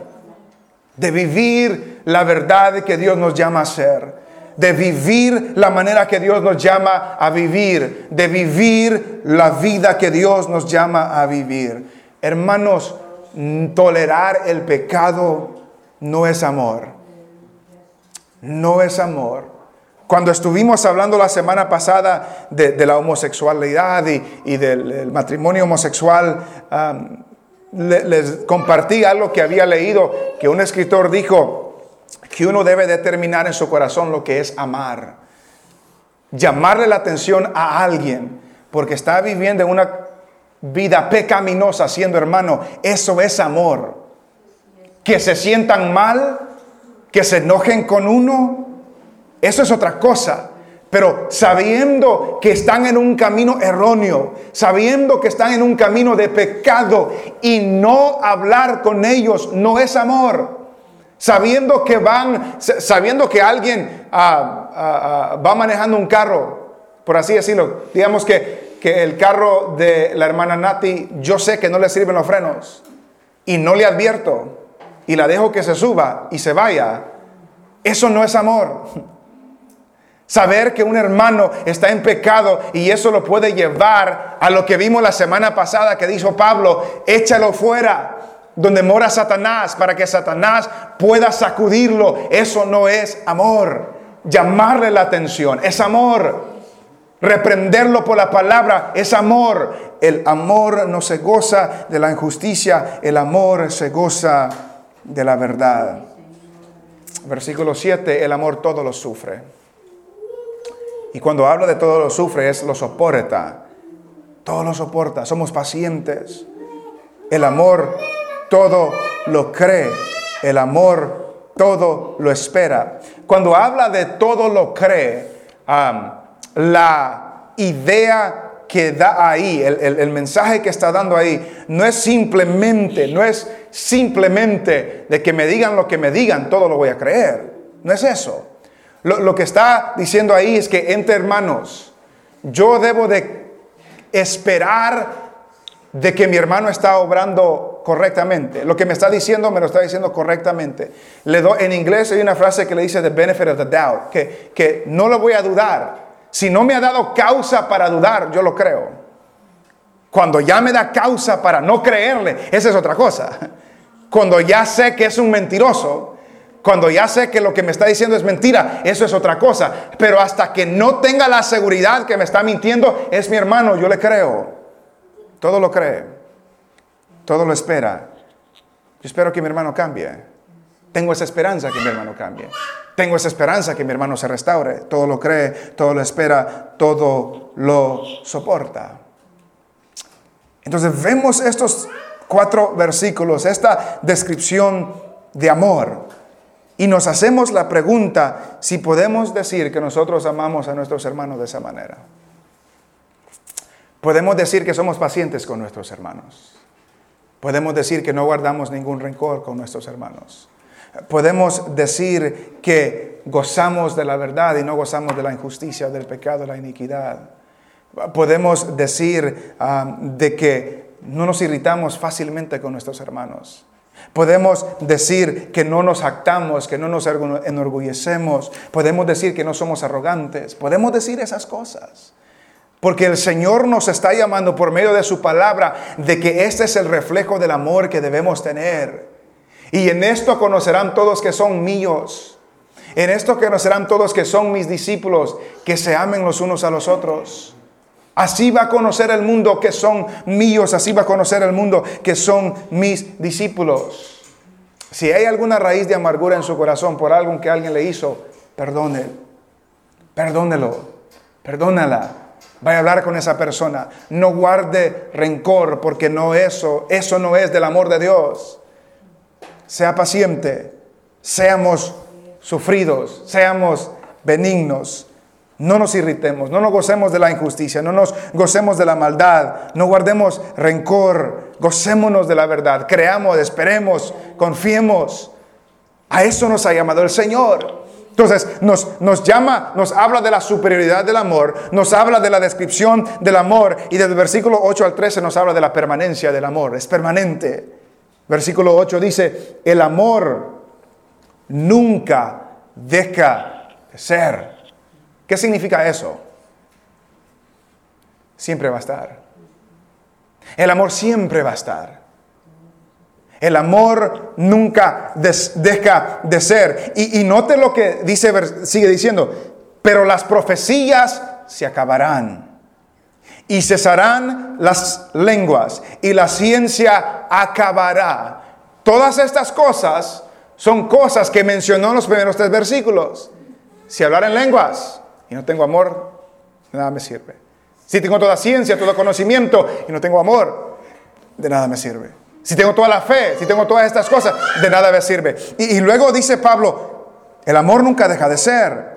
De vivir la verdad que Dios nos llama a ser de vivir la manera que Dios nos llama a vivir, de vivir la vida que Dios nos llama a vivir. Hermanos, tolerar el pecado no es amor. No es amor. Cuando estuvimos hablando la semana pasada de, la homosexualidad y, del matrimonio homosexual, les compartí algo que había leído, que un escritor dijo, que uno debe determinar en su corazón lo que es amar. Llamarle la atención a alguien porque está viviendo en una vida pecaminosa siendo hermano. Eso es amor. Que se sientan mal, que se enojen con uno, eso es otra cosa. Pero sabiendo que están en un camino erróneo, sabiendo que están en un camino de pecado y no hablar con ellos no es amor sabiendo que van, sabiendo que alguien ah, ah, ah, va manejando un carro, por así decirlo, digamos que, que el carro de la hermana Nati, yo sé que no le sirven los frenos y no le advierto y la dejo que se suba y se vaya, eso no es amor. [LAUGHS] Saber que un hermano está en pecado y eso lo puede llevar a lo que vimos la semana pasada que dijo Pablo, échalo fuera donde mora Satanás para que Satanás pueda sacudirlo. Eso no es amor. Llamarle la atención es amor. Reprenderlo por la palabra es amor. El amor no se goza de la injusticia, el amor se goza de la verdad. Versículo 7, el amor todo lo sufre. Y cuando habla de todo lo sufre es lo soporta. Todo lo soporta. Somos pacientes. El amor todo lo cree. El amor todo lo espera. Cuando habla de todo lo cree, la idea que da ahí, el, mensaje que está dando ahí, no es simplemente, no es simplemente de que me digan lo que me digan, todo lo voy a creer. No es eso. Lo, lo que está diciendo ahí es que entre hermanos, yo debo de esperar de que mi hermano está obrando correctamente. Lo que me está diciendo, me lo está diciendo correctamente. Le doy, en inglés hay una frase que le dice the benefit of the doubt, que, que no lo voy a dudar. Si no me ha dado causa para dudar, yo lo creo. Cuando ya me da causa para no creerle, esa es otra cosa. Cuando ya sé que es un mentiroso, cuando ya sé que lo que me está diciendo es mentira, eso es otra cosa. Pero hasta que no tenga la seguridad que me está mintiendo, es mi hermano, yo le creo. Todo lo cree. Todo lo espera. Yo espero que mi hermano cambie. Tengo esa esperanza que mi hermano cambie. Tengo esa esperanza que mi hermano se restaure. Todo lo cree, todo lo espera, todo lo soporta. Entonces vemos estos cuatro versículos, esta descripción de amor. Y nos hacemos la pregunta si podemos decir que nosotros amamos a nuestros hermanos de esa manera. Podemos decir que somos pacientes con nuestros hermanos. Podemos decir que no guardamos ningún rencor con nuestros hermanos. Podemos decir que gozamos de la verdad y no gozamos de la injusticia, del pecado, la iniquidad. Podemos decir ah, de que no nos irritamos fácilmente con nuestros hermanos. Podemos decir que no nos actamos, que no nos enorgullecemos. Podemos decir que no somos arrogantes. Podemos decir esas cosas. Porque el Señor nos está llamando por medio de su palabra de que este es el reflejo del amor que debemos tener. Y en esto conocerán todos que son míos. En esto conocerán todos que son mis discípulos, que se amen los unos a los otros. Así va a conocer el mundo que son míos, así va a conocer el mundo que son mis discípulos. Si hay alguna raíz de amargura en su corazón por algo que alguien le hizo, perdone, perdónelo, perdónala. Vaya a hablar con esa persona. No guarde rencor porque no eso, eso no es del amor de Dios. Sea paciente, seamos sufridos, seamos benignos. No nos irritemos, no nos gocemos de la injusticia, no nos gocemos de la maldad, no guardemos rencor, gocémonos de la verdad, creamos, esperemos, confiemos. A eso nos ha llamado el Señor. Entonces nos, nos, llama, nos habla de la superioridad del amor, nos habla de la descripción del amor y desde el versículo 8 al 13 nos habla de la permanencia del amor, es permanente. Versículo 8 dice, el amor nunca deja de ser. ¿Qué significa eso? Siempre va a estar. El amor siempre va a estar. El amor nunca deja de ser. Y, note lo que dice, sigue diciendo, pero las profecías se acabarán. Y cesarán las lenguas y la ciencia acabará. Todas estas cosas son cosas que mencionó en los primeros tres versículos. Si hablar en lenguas y no tengo amor, nada me sirve. Si tengo toda ciencia, todo conocimiento y no tengo amor, de nada me sirve. Si tengo toda la fe, si tengo todas estas cosas, de nada me sirve. Y, luego dice Pablo, el amor nunca deja de ser.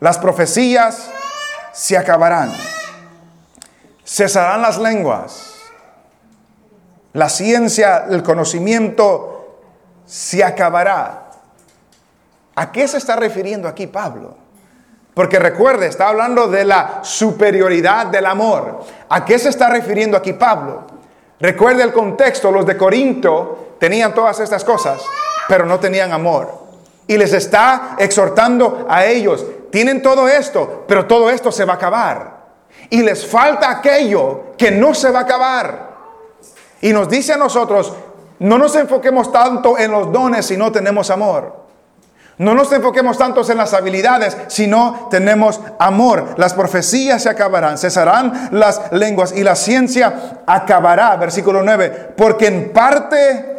Las profecías se acabarán. Cesarán las lenguas. La ciencia, el conocimiento se acabará. ¿A qué se está refiriendo aquí Pablo? Porque recuerde, está hablando de la superioridad del amor. ¿A qué se está refiriendo aquí Pablo? Recuerde el contexto, los de Corinto tenían todas estas cosas, pero no tenían amor. Y les está exhortando a ellos, tienen todo esto, pero todo esto se va a acabar. Y les falta aquello que no se va a acabar. Y nos dice a nosotros, no nos enfoquemos tanto en los dones si no tenemos amor. No nos enfoquemos tantos en las habilidades, sino tenemos amor. Las profecías se acabarán, cesarán las lenguas y la ciencia acabará. Versículo 9. Porque en parte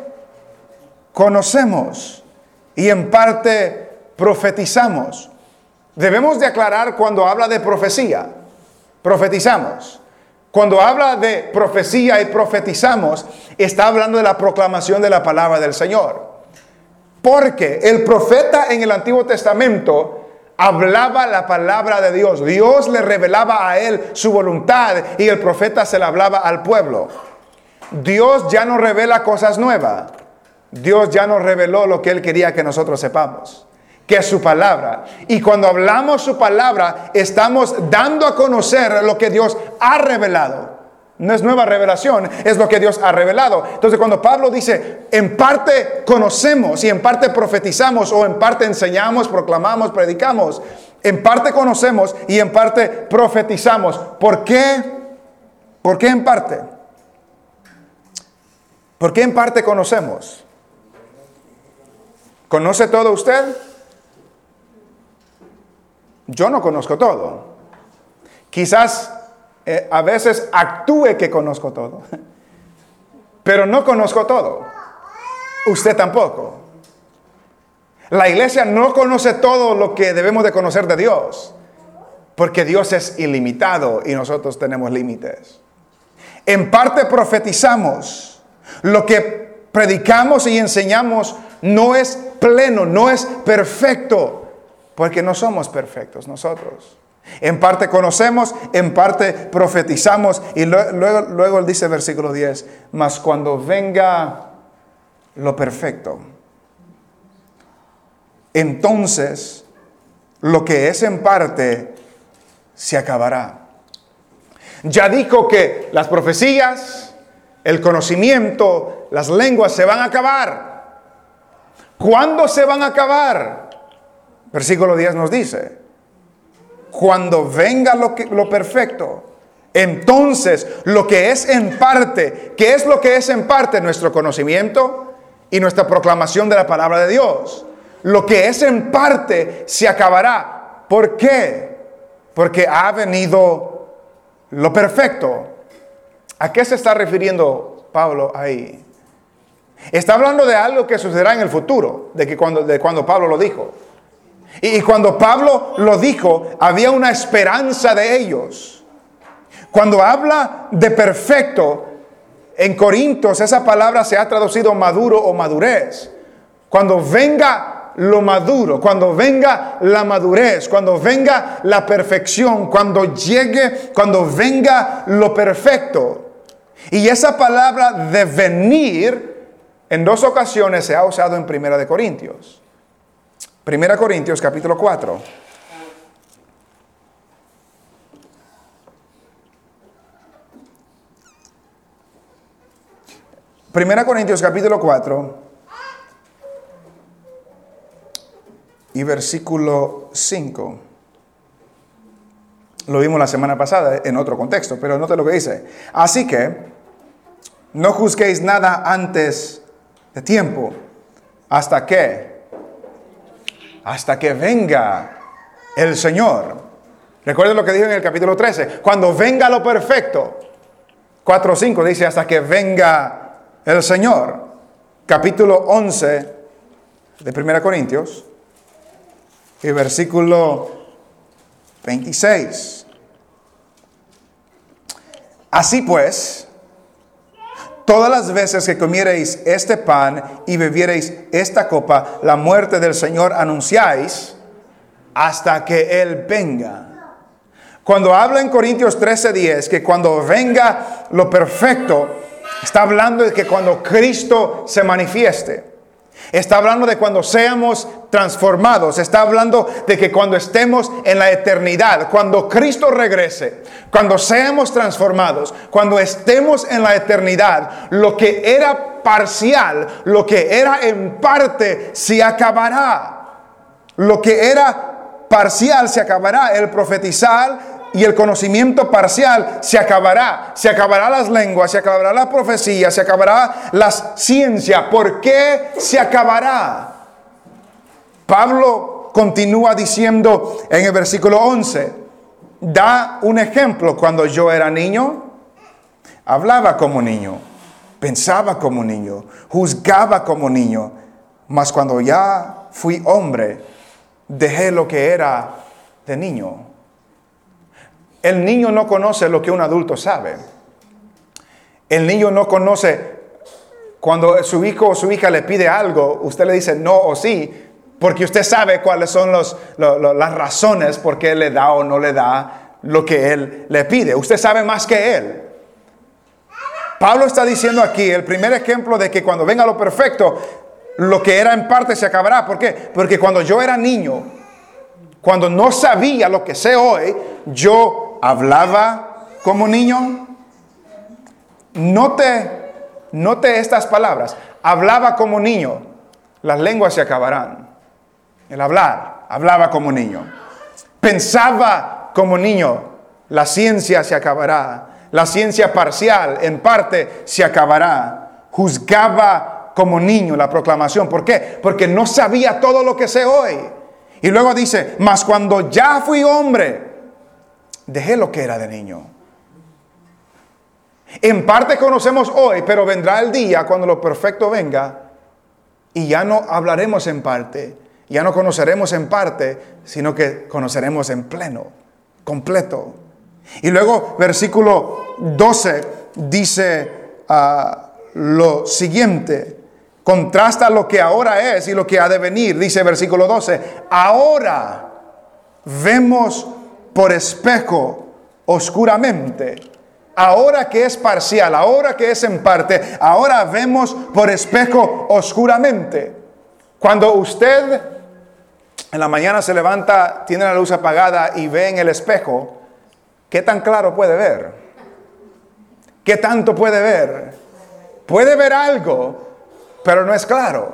conocemos y en parte profetizamos. Debemos de aclarar cuando habla de profecía, profetizamos. Cuando habla de profecía y profetizamos, está hablando de la proclamación de la palabra del Señor. Porque el profeta en el Antiguo Testamento hablaba la palabra de Dios. Dios le revelaba a él su voluntad y el profeta se la hablaba al pueblo. Dios ya no revela cosas nuevas. Dios ya nos reveló lo que Él quería que nosotros sepamos, que es su palabra. Y cuando hablamos su palabra, estamos dando a conocer lo que Dios ha revelado. No es nueva revelación, es lo que Dios ha revelado. Entonces cuando Pablo dice, en parte conocemos y en parte profetizamos o en parte enseñamos, proclamamos, predicamos, en parte conocemos y en parte profetizamos. ¿Por qué? ¿Por qué en parte? ¿Por qué en parte conocemos? ¿Conoce todo usted? Yo no conozco todo. Quizás eh, a veces actúe que conozco todo, [LAUGHS] pero no conozco todo. Usted tampoco. La iglesia no conoce todo lo que debemos de conocer de Dios, porque Dios es ilimitado y nosotros tenemos límites. En parte profetizamos lo que predicamos y enseñamos no es pleno, no es perfecto, porque no somos perfectos nosotros. En parte conocemos, en parte profetizamos. Y luego, luego él dice versículo 10, mas cuando venga lo perfecto, entonces lo que es en parte se acabará. Ya dijo que las profecías, el conocimiento, las lenguas se van a acabar. ¿Cuándo se van a acabar? Versículo 10 nos dice, cuando venga lo, lo perfecto, entonces lo que es en parte, ¿qué es lo que es en parte? Nuestro conocimiento y nuestra proclamación de la palabra de Dios. Lo que es en parte se acabará. ¿Por qué? Porque ha venido lo perfecto. ¿A qué se está refiriendo Pablo ahí? Está hablando de algo que sucederá en el futuro, de, que cuando, de cuando Pablo lo dijo. Y, cuando Pablo lo dijo, había una esperanza de ellos. Cuando habla de perfecto, en Corintios esa palabra se ha traducido maduro o madurez. Cuando venga lo maduro, cuando venga la madurez, cuando venga la perfección, cuando llegue, cuando venga lo perfecto. Y esa palabra de venir en dos ocasiones se ha usado en Primera de Corintios. Primera Corintios capítulo 4. Primera Corintios capítulo 4 y versículo 5. Lo vimos la semana pasada en otro contexto, pero note lo que dice. Así que no juzguéis nada antes de tiempo. ¿Hasta qué? Hasta que venga el Señor. Recuerden lo que dijo en el capítulo 13. Cuando venga lo perfecto. 4 5 dice hasta que venga el Señor. Capítulo 11 de 1 Corintios. Y versículo 26. Así pues, Todas las veces que comiereis este pan y bebiereis esta copa, la muerte del Señor anunciáis hasta que Él venga. Cuando habla en Corintios 13:10 que cuando venga lo perfecto, está hablando de que cuando Cristo se manifieste. Está hablando de cuando seamos transformados. Está hablando de que cuando estemos en la eternidad, cuando Cristo regrese, cuando seamos transformados, cuando estemos en la eternidad, lo que era parcial, lo que era en parte, se acabará. Lo que era parcial se acabará. El profetizar y el conocimiento parcial se acabará. Se acabará las lenguas, se acabará la profecía, se acabará la ciencia. ¿Por qué se acabará? Pablo continúa diciendo en el versículo 11, da un ejemplo. Cuando yo era niño, hablaba como niño, pensaba como niño, juzgaba como niño. mas cuando ya fui hombre, dejé lo que era de niño. El niño no conoce lo que un adulto sabe. El niño no conoce cuando su hijo o su hija le pide algo, usted le dice no o sí, porque usted sabe cuáles son las razones por qué le da o no le da lo que él le pide. Usted sabe más que él. Pablo está diciendo aquí el primer ejemplo de que cuando venga lo perfecto, lo que era en parte se acabará. ¿Por qué? Porque cuando yo era niño, cuando no sabía lo que sé hoy, yo hablaba como niño. Note, note estas palabras. Hablaba como niño. Las lenguas se acabarán. El hablar, hablaba como niño. Pensaba como niño. La ciencia se acabará. La ciencia parcial, en parte, se acabará. Juzgaba como niño la proclamación. ¿Por qué? Porque no sabía todo lo que sé hoy. Y luego dice, mas cuando ya fui hombre, dejé lo que era de niño. En parte conocemos hoy, pero vendrá el día cuando lo perfecto venga y ya no hablaremos en parte, ya no conoceremos en parte, sino que conoceremos en pleno, completo. Y luego versículo 12 dice ah, lo siguiente, contrasta lo que ahora es y lo que ha de venir. Dice versículo 12, ahora vemos por espejo oscuramente. Ahora que es parcial, ahora que es en parte, ahora vemos por espejo oscuramente. Cuando usted en la mañana se levanta, tiene la luz apagada y ve en el espejo, ¿Qué tan claro puede ver? ¿Qué tanto puede ver? Puede ver algo, pero no es claro.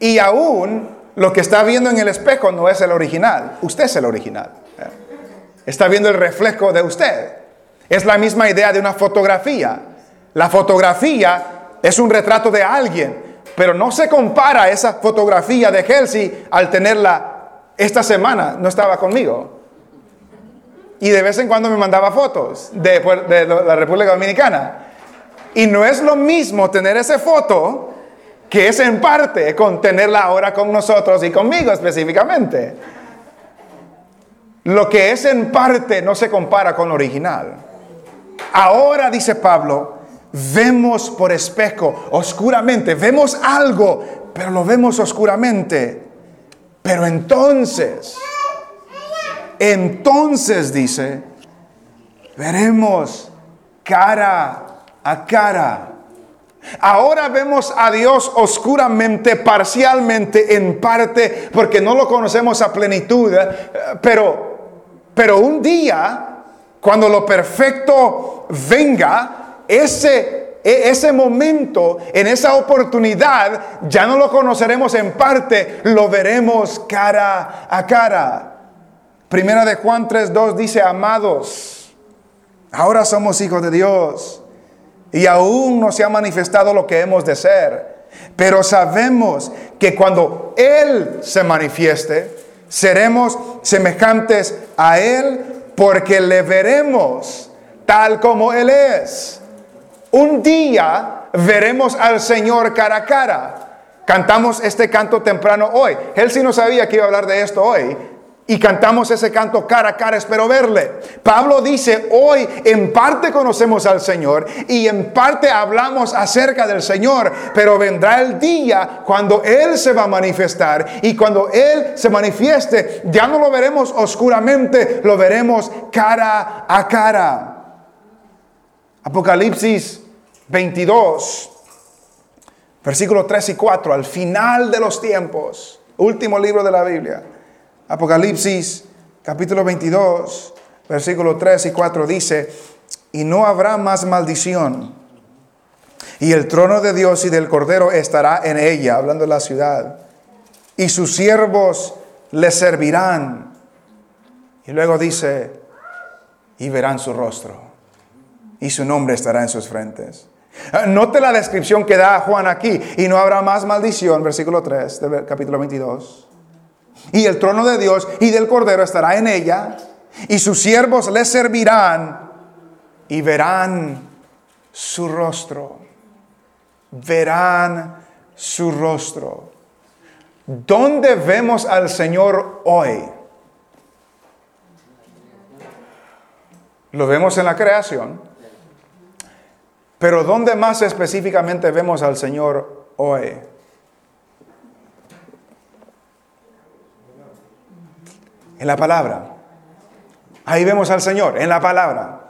Y aún lo que está viendo en el espejo no es el original. Usted es el original. Está viendo el reflejo de usted. Es la misma idea de una fotografía. La fotografía es un retrato de alguien, pero no se compara esa fotografía de Helsi al tenerla esta semana. No estaba conmigo y de vez en cuando me mandaba fotos de, la República Dominicana. Y no es lo mismo tener esa foto que es en parte con tenerla ahora con nosotros y conmigo específicamente. Lo que es en parte no se compara con lo original. Ahora, dice Pablo, vemos por espejo, oscuramente, vemos algo, pero lo vemos oscuramente. Pero entonces entonces dice, veremos cara a cara. Ahora vemos a Dios oscuramente, parcialmente, en parte, porque no lo conocemos a plenitud, eh, pero, pero un día, cuando lo perfecto venga, ese, e, ese momento, en esa oportunidad, ya no lo conoceremos en parte, lo veremos cara a cara. Primera de Juan 3.2 dice, amados, ahora somos hijos de Dios y aún no se ha manifestado lo que hemos de ser. Pero sabemos que cuando Él se manifieste, seremos semejantes a Él porque le veremos tal como Él es. Un día veremos al Señor cara a cara. Cantamos este canto temprano hoy. Él sí no sabía que iba a hablar de esto hoy, y cantamos ese canto cara a cara, espero verle. Pablo dice, hoy en parte conocemos al Señor y en parte hablamos acerca del Señor, pero vendrá el día cuando Él se va a manifestar y cuando Él se manifieste, ya no lo veremos oscuramente, lo veremos cara a cara. Apocalipsis 22, versículos 3 y 4, al final de los tiempos, último libro de la Biblia. Apocalipsis capítulo 22, versículo 3 y 4 dice, y no habrá más maldición, y el trono de Dios y del Cordero estará en ella, hablando de la ciudad, y sus siervos le servirán. Y luego dice, y verán su rostro, y su nombre estará en sus frentes. Note la descripción que da Juan aquí, y no habrá más maldición, versículo 3 del capítulo 22 y el trono de Dios y del Cordero estará en ella, y sus siervos le servirán y verán su rostro. Verán su rostro. ¿Dónde vemos al Señor hoy? Lo vemos en la creación. Pero ¿dónde más específicamente vemos al Señor hoy? En la palabra. Ahí vemos al Señor, en la palabra.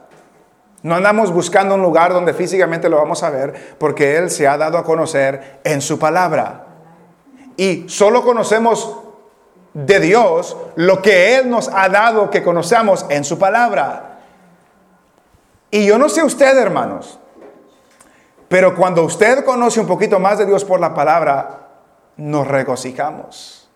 No andamos buscando un lugar donde físicamente lo vamos a ver, porque Él se ha dado a conocer en su palabra. Y solo conocemos de Dios lo que Él nos ha dado que conocemos en su palabra. Y yo no sé usted, hermanos, pero cuando usted conoce un poquito más de Dios por la palabra, nos regocijamos,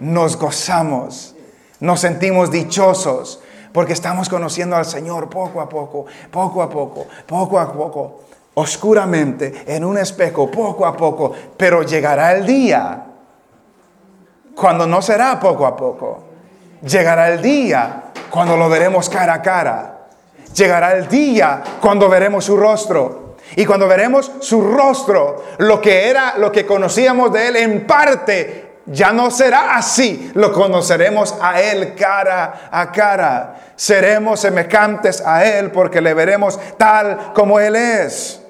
nos gozamos, nos sentimos dichosos, porque estamos conociendo al Señor poco a poco, poco a poco, poco a poco, oscuramente, en un espejo, poco a poco, pero llegará el día cuando no será poco a poco. Llegará el día cuando lo veremos cara a cara. Llegará el día cuando veremos su rostro. Y cuando veremos su rostro, lo que era, lo que conocíamos de él en parte, ya no será así. Lo conoceremos a él cara a cara. Seremos semejantes a él porque le veremos tal como él es.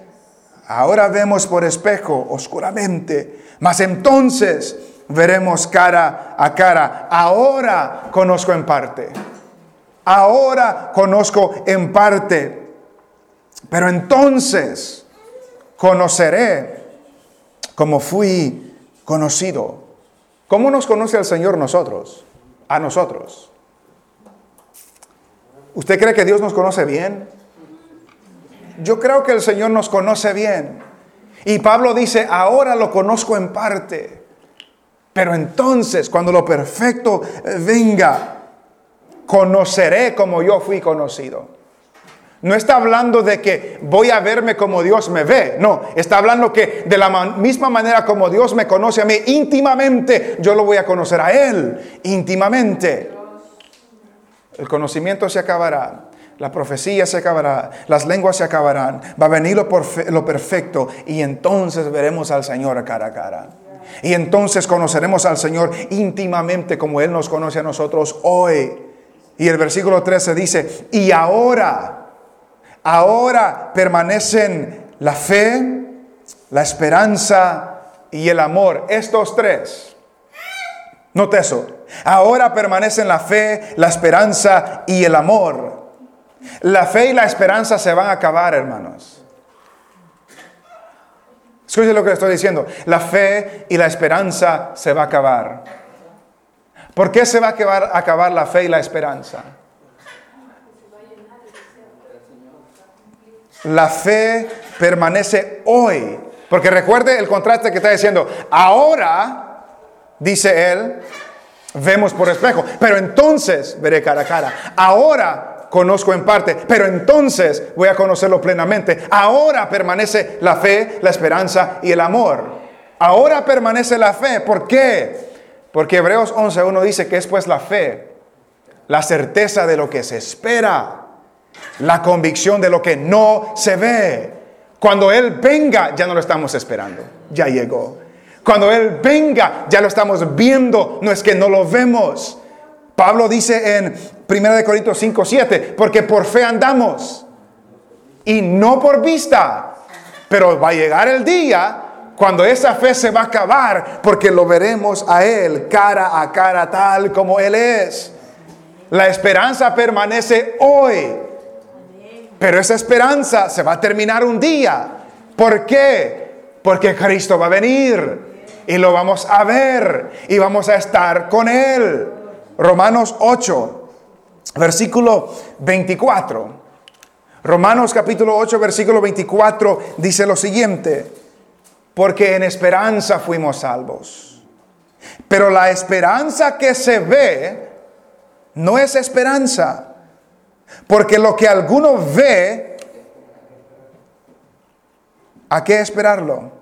Ahora vemos por espejo oscuramente, mas entonces veremos cara a cara. Ahora conozco en parte. Ahora conozco en parte. Pero entonces conoceré como fui conocido. ¿Cómo nos conoce el Señor nosotros? A nosotros. ¿Usted cree que Dios nos conoce bien? Yo creo que el Señor nos conoce bien. Y Pablo dice, ahora lo conozco en parte. Pero entonces, cuando lo perfecto venga, conoceré como yo fui conocido. No está hablando de que voy a verme como Dios me ve. No, está hablando que de la misma manera como Dios me conoce a mí íntimamente, yo lo voy a conocer a Él íntimamente. El conocimiento se acabará. La profecía se acabará, las lenguas se acabarán, va a venir lo, lo perfecto y entonces veremos al Señor cara a cara. Y entonces conoceremos al Señor íntimamente como Él nos conoce a nosotros hoy. Y el versículo 13 dice, y ahora, Ahora permanecen la fe, la esperanza y el amor. Estos tres. Note eso. Ahora permanecen la fe, la esperanza y el amor. La fe y la esperanza se van a acabar, hermanos. Escuchen lo que estoy diciendo. La fe y la esperanza se va a acabar. ¿Por qué se va a acabar, acabar la fe y la esperanza? La fe permanece hoy. Porque recuerde el contraste que está diciendo. Ahora, dice él, vemos por espejo. Pero entonces veré cara a cara. Ahora conozco en parte. Pero entonces voy a conocerlo plenamente. Ahora permanece la fe, la esperanza y el amor. Ahora permanece la fe. ¿Por qué? Porque Hebreos 11.1 dice que es pues la fe, la certeza de lo que se espera la convicción de lo que no se ve. Cuando Él venga, ya no lo estamos esperando, ya llegó. Cuando Él venga, ya lo estamos viendo, no es que no lo vemos. Pablo dice en 1 Corintios 5, 7, porque por fe andamos y no por vista. Pero va a llegar el día cuando esa fe se va a acabar, porque lo veremos a Él cara a cara tal como Él es. La esperanza permanece hoy. Pero esa esperanza se va a terminar un día. ¿Por qué? Porque Cristo va a venir y lo vamos a ver y vamos a estar con Él. Romanos 8, versículo 24. Romanos capítulo 8, versículo 24 dice lo siguiente, porque en esperanza fuimos salvos. Pero la esperanza que se ve no es esperanza. Porque lo que alguno ve, ¿a qué esperarlo?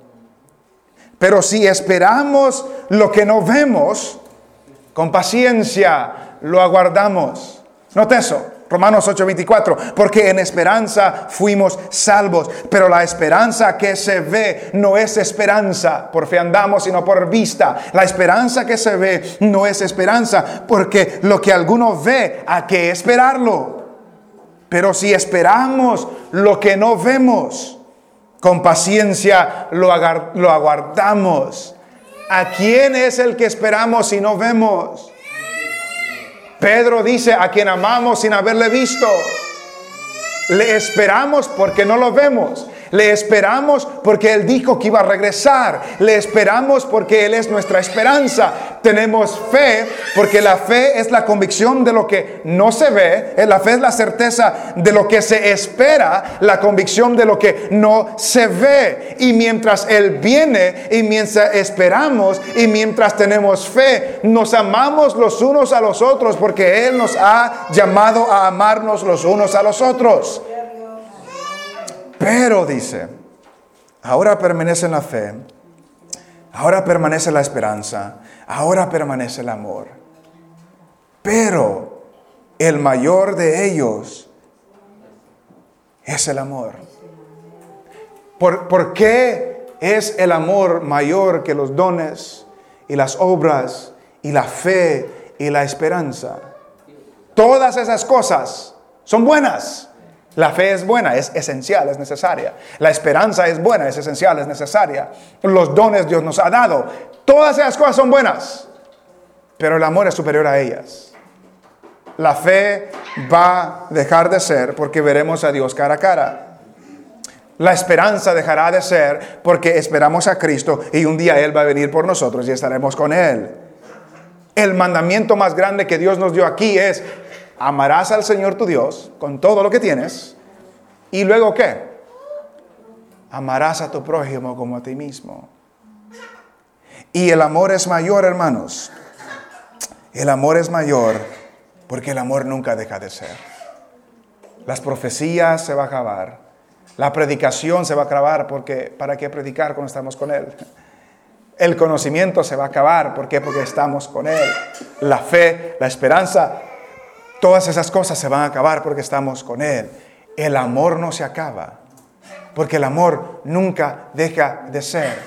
Pero si esperamos lo que no vemos, con paciencia lo aguardamos. Note eso. Romanos 8:24, porque en esperanza fuimos salvos, pero la esperanza que se ve no es esperanza, por fe andamos, sino por vista. La esperanza que se ve no es esperanza, porque lo que alguno ve, ¿a qué esperarlo? Pero si esperamos lo que no vemos, con paciencia lo, lo aguardamos. ¿A quién es el que esperamos si no vemos? Pedro dice, a quien amamos sin haberle visto. Le esperamos porque no lo vemos. Le esperamos porque Él dijo que iba a regresar. Le esperamos porque Él es nuestra esperanza. Tenemos fe porque la fe es la convicción de lo que no se ve. Eh, la fe es la certeza de lo que se espera. La convicción de lo que no se ve. Y mientras Él viene y mientras esperamos y mientras tenemos fe, nos amamos los unos a los otros porque Él nos ha llamado a amarnos los unos a los otros. Pero dice, ahora permanece la fe, ahora permanece la esperanza, ahora permanece el amor. Pero el mayor de ellos es el amor. ¿Por, ¿Por, qué es el amor mayor que los dones y las obras y la fe y la esperanza? Todas esas cosas son buenas. La fe es buena, es esencial, es necesaria. La esperanza es buena, es esencial, es necesaria. Los dones Dios nos ha dado. Todas esas cosas son buenas, pero el amor es superior a ellas. La fe va a dejar de ser porque veremos a Dios cara a cara. La esperanza dejará de ser porque esperamos a Cristo y un día Él va a venir por nosotros y estaremos con Él. El mandamiento más grande que Dios nos dio aquí es amarás al Señor tu Dios con todo lo que tienes. ¿Y luego qué? Amarás a tu prójimo como a ti mismo. Y el amor es mayor, hermanos. El amor es mayor porque el amor nunca deja de ser. Las profecías se van a acabar. La predicación se va a acabar porque ¿para qué predicar cuando estamos con Él? El conocimiento se va a acabar. Porque estamos con Él. La fe, la esperanza Todas esas cosas se van a acabar porque estamos con Él. El amor no se acaba, porque el amor nunca deja de ser.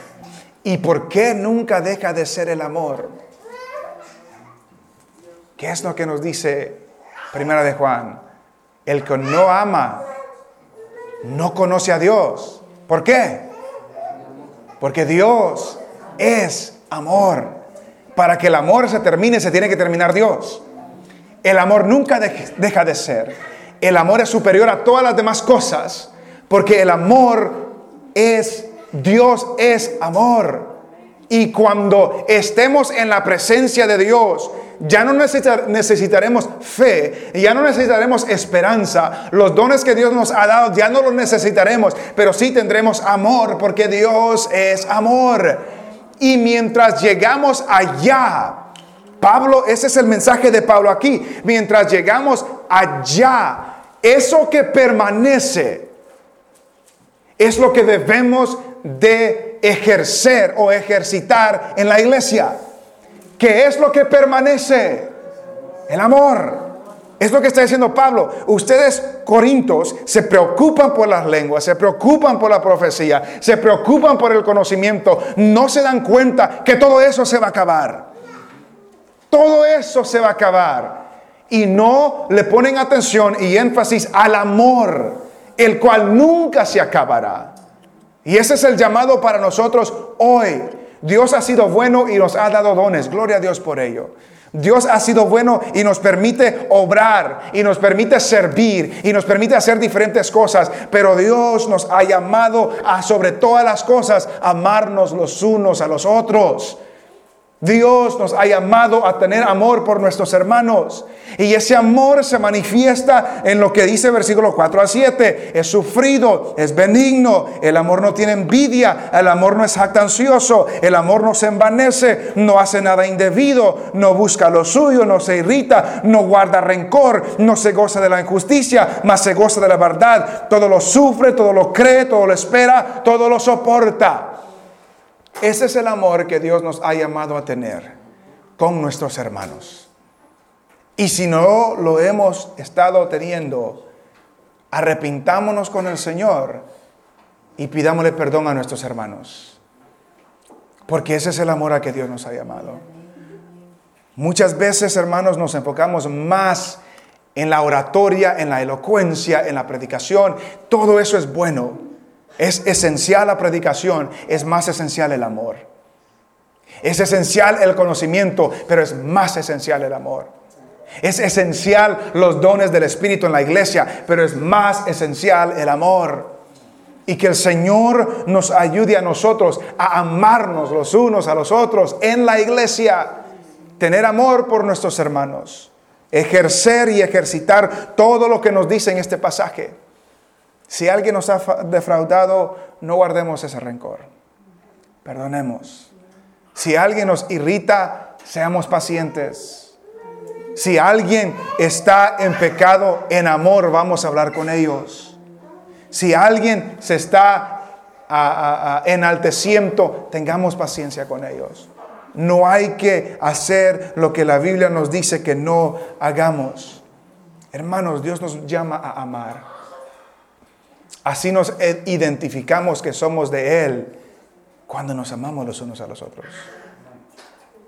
¿Y por qué nunca deja de ser el amor? ¿Qué es lo que nos dice Primera de Juan? El que no ama no conoce a Dios. ¿Por qué? Porque Dios es amor. Para que el amor se termine, se tiene que terminar Dios. El amor nunca deja de ser. El amor es superior a todas las demás cosas, porque el amor es, Dios es amor. Y cuando estemos en la presencia de Dios, ya no necesitaremos fe, ya no necesitaremos esperanza. Los dones que Dios nos ha dado ya no los necesitaremos, pero sí tendremos amor, porque Dios es amor. Y mientras llegamos allá, Pablo, ese es el mensaje de Pablo aquí. Mientras llegamos allá, eso que permanece es lo que debemos de ejercer o ejercitar en la iglesia. ¿Qué es lo que permanece? El amor. Es lo que está diciendo Pablo. Ustedes, corintos, se preocupan por las lenguas, se preocupan por la profecía, se preocupan por el conocimiento. No se dan cuenta que todo eso se va a acabar. Todo eso se va a acabar. Y no le ponen atención y énfasis al amor, el cual nunca se acabará. Y ese es el llamado para nosotros hoy. Dios ha sido bueno y nos ha dado dones. Gloria a Dios por ello. Dios ha sido bueno y nos permite obrar y nos permite servir y nos permite hacer diferentes cosas. Pero Dios nos ha llamado a sobre todas las cosas amarnos los unos a los otros. Dios nos ha llamado a tener amor por nuestros hermanos. Y ese amor se manifiesta en lo que dice versículo 4 a 7. Es sufrido, es benigno. El amor no tiene envidia. El amor no es jactancioso. El amor no se envanece. No hace nada indebido. No busca lo suyo. No se irrita. No guarda rencor. No se goza de la injusticia. Mas se goza de la verdad. Todo lo sufre, todo lo cree, todo lo espera, todo lo soporta. Ese es el amor que Dios nos ha llamado a tener con nuestros hermanos. Y si no lo hemos estado teniendo, arrepintámonos con el Señor y pidámosle perdón a nuestros hermanos. Porque ese es el amor a que Dios nos ha llamado. Muchas veces, hermanos, nos enfocamos más en la oratoria, en la elocuencia, en la predicación. Todo eso es bueno. Es esencial la predicación, es más esencial el amor. Es esencial el conocimiento, pero es más esencial el amor. Es esencial los dones del Espíritu en la iglesia, pero es más esencial el amor. Y que el Señor nos ayude a nosotros a amarnos los unos a los otros en la iglesia. Tener amor por nuestros hermanos. Ejercer y ejercitar todo lo que nos dice en este pasaje. Si alguien nos ha defraudado, no guardemos ese rencor. Perdonemos. Si alguien nos irrita, seamos pacientes. Si alguien está en pecado, en amor, vamos a hablar con ellos. Si alguien se está enalteciendo, tengamos paciencia con ellos. No hay que hacer lo que la Biblia nos dice que no hagamos. Hermanos, Dios nos llama a amar. Así nos identificamos que somos de Él cuando nos amamos los unos a los otros.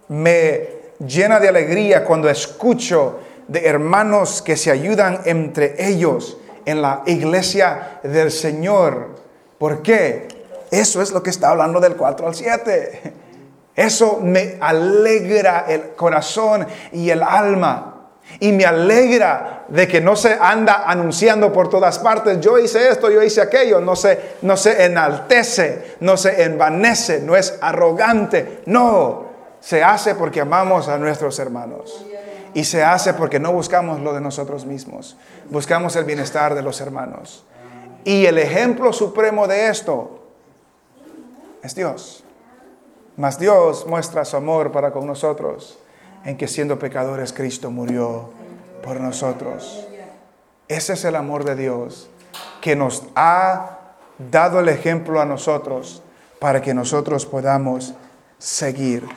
Me llena de alegría cuando escucho de hermanos que se ayudan entre ellos en la iglesia del Señor. ¿Por qué? Eso es lo que está hablando del 4 al 7. Eso me alegra el corazón y el alma. Y me alegra de que no se anda anunciando por todas partes, yo hice esto, yo hice aquello, no se, no se enaltece, no se envanece, no es arrogante, no, se hace porque amamos a nuestros hermanos. Y se hace porque no buscamos lo de nosotros mismos, buscamos el bienestar de los hermanos. Y el ejemplo supremo de esto es Dios. Mas Dios muestra su amor para con nosotros en que siendo pecadores Cristo murió por nosotros. Ese es el amor de Dios que nos ha dado el ejemplo a nosotros para que nosotros podamos seguir.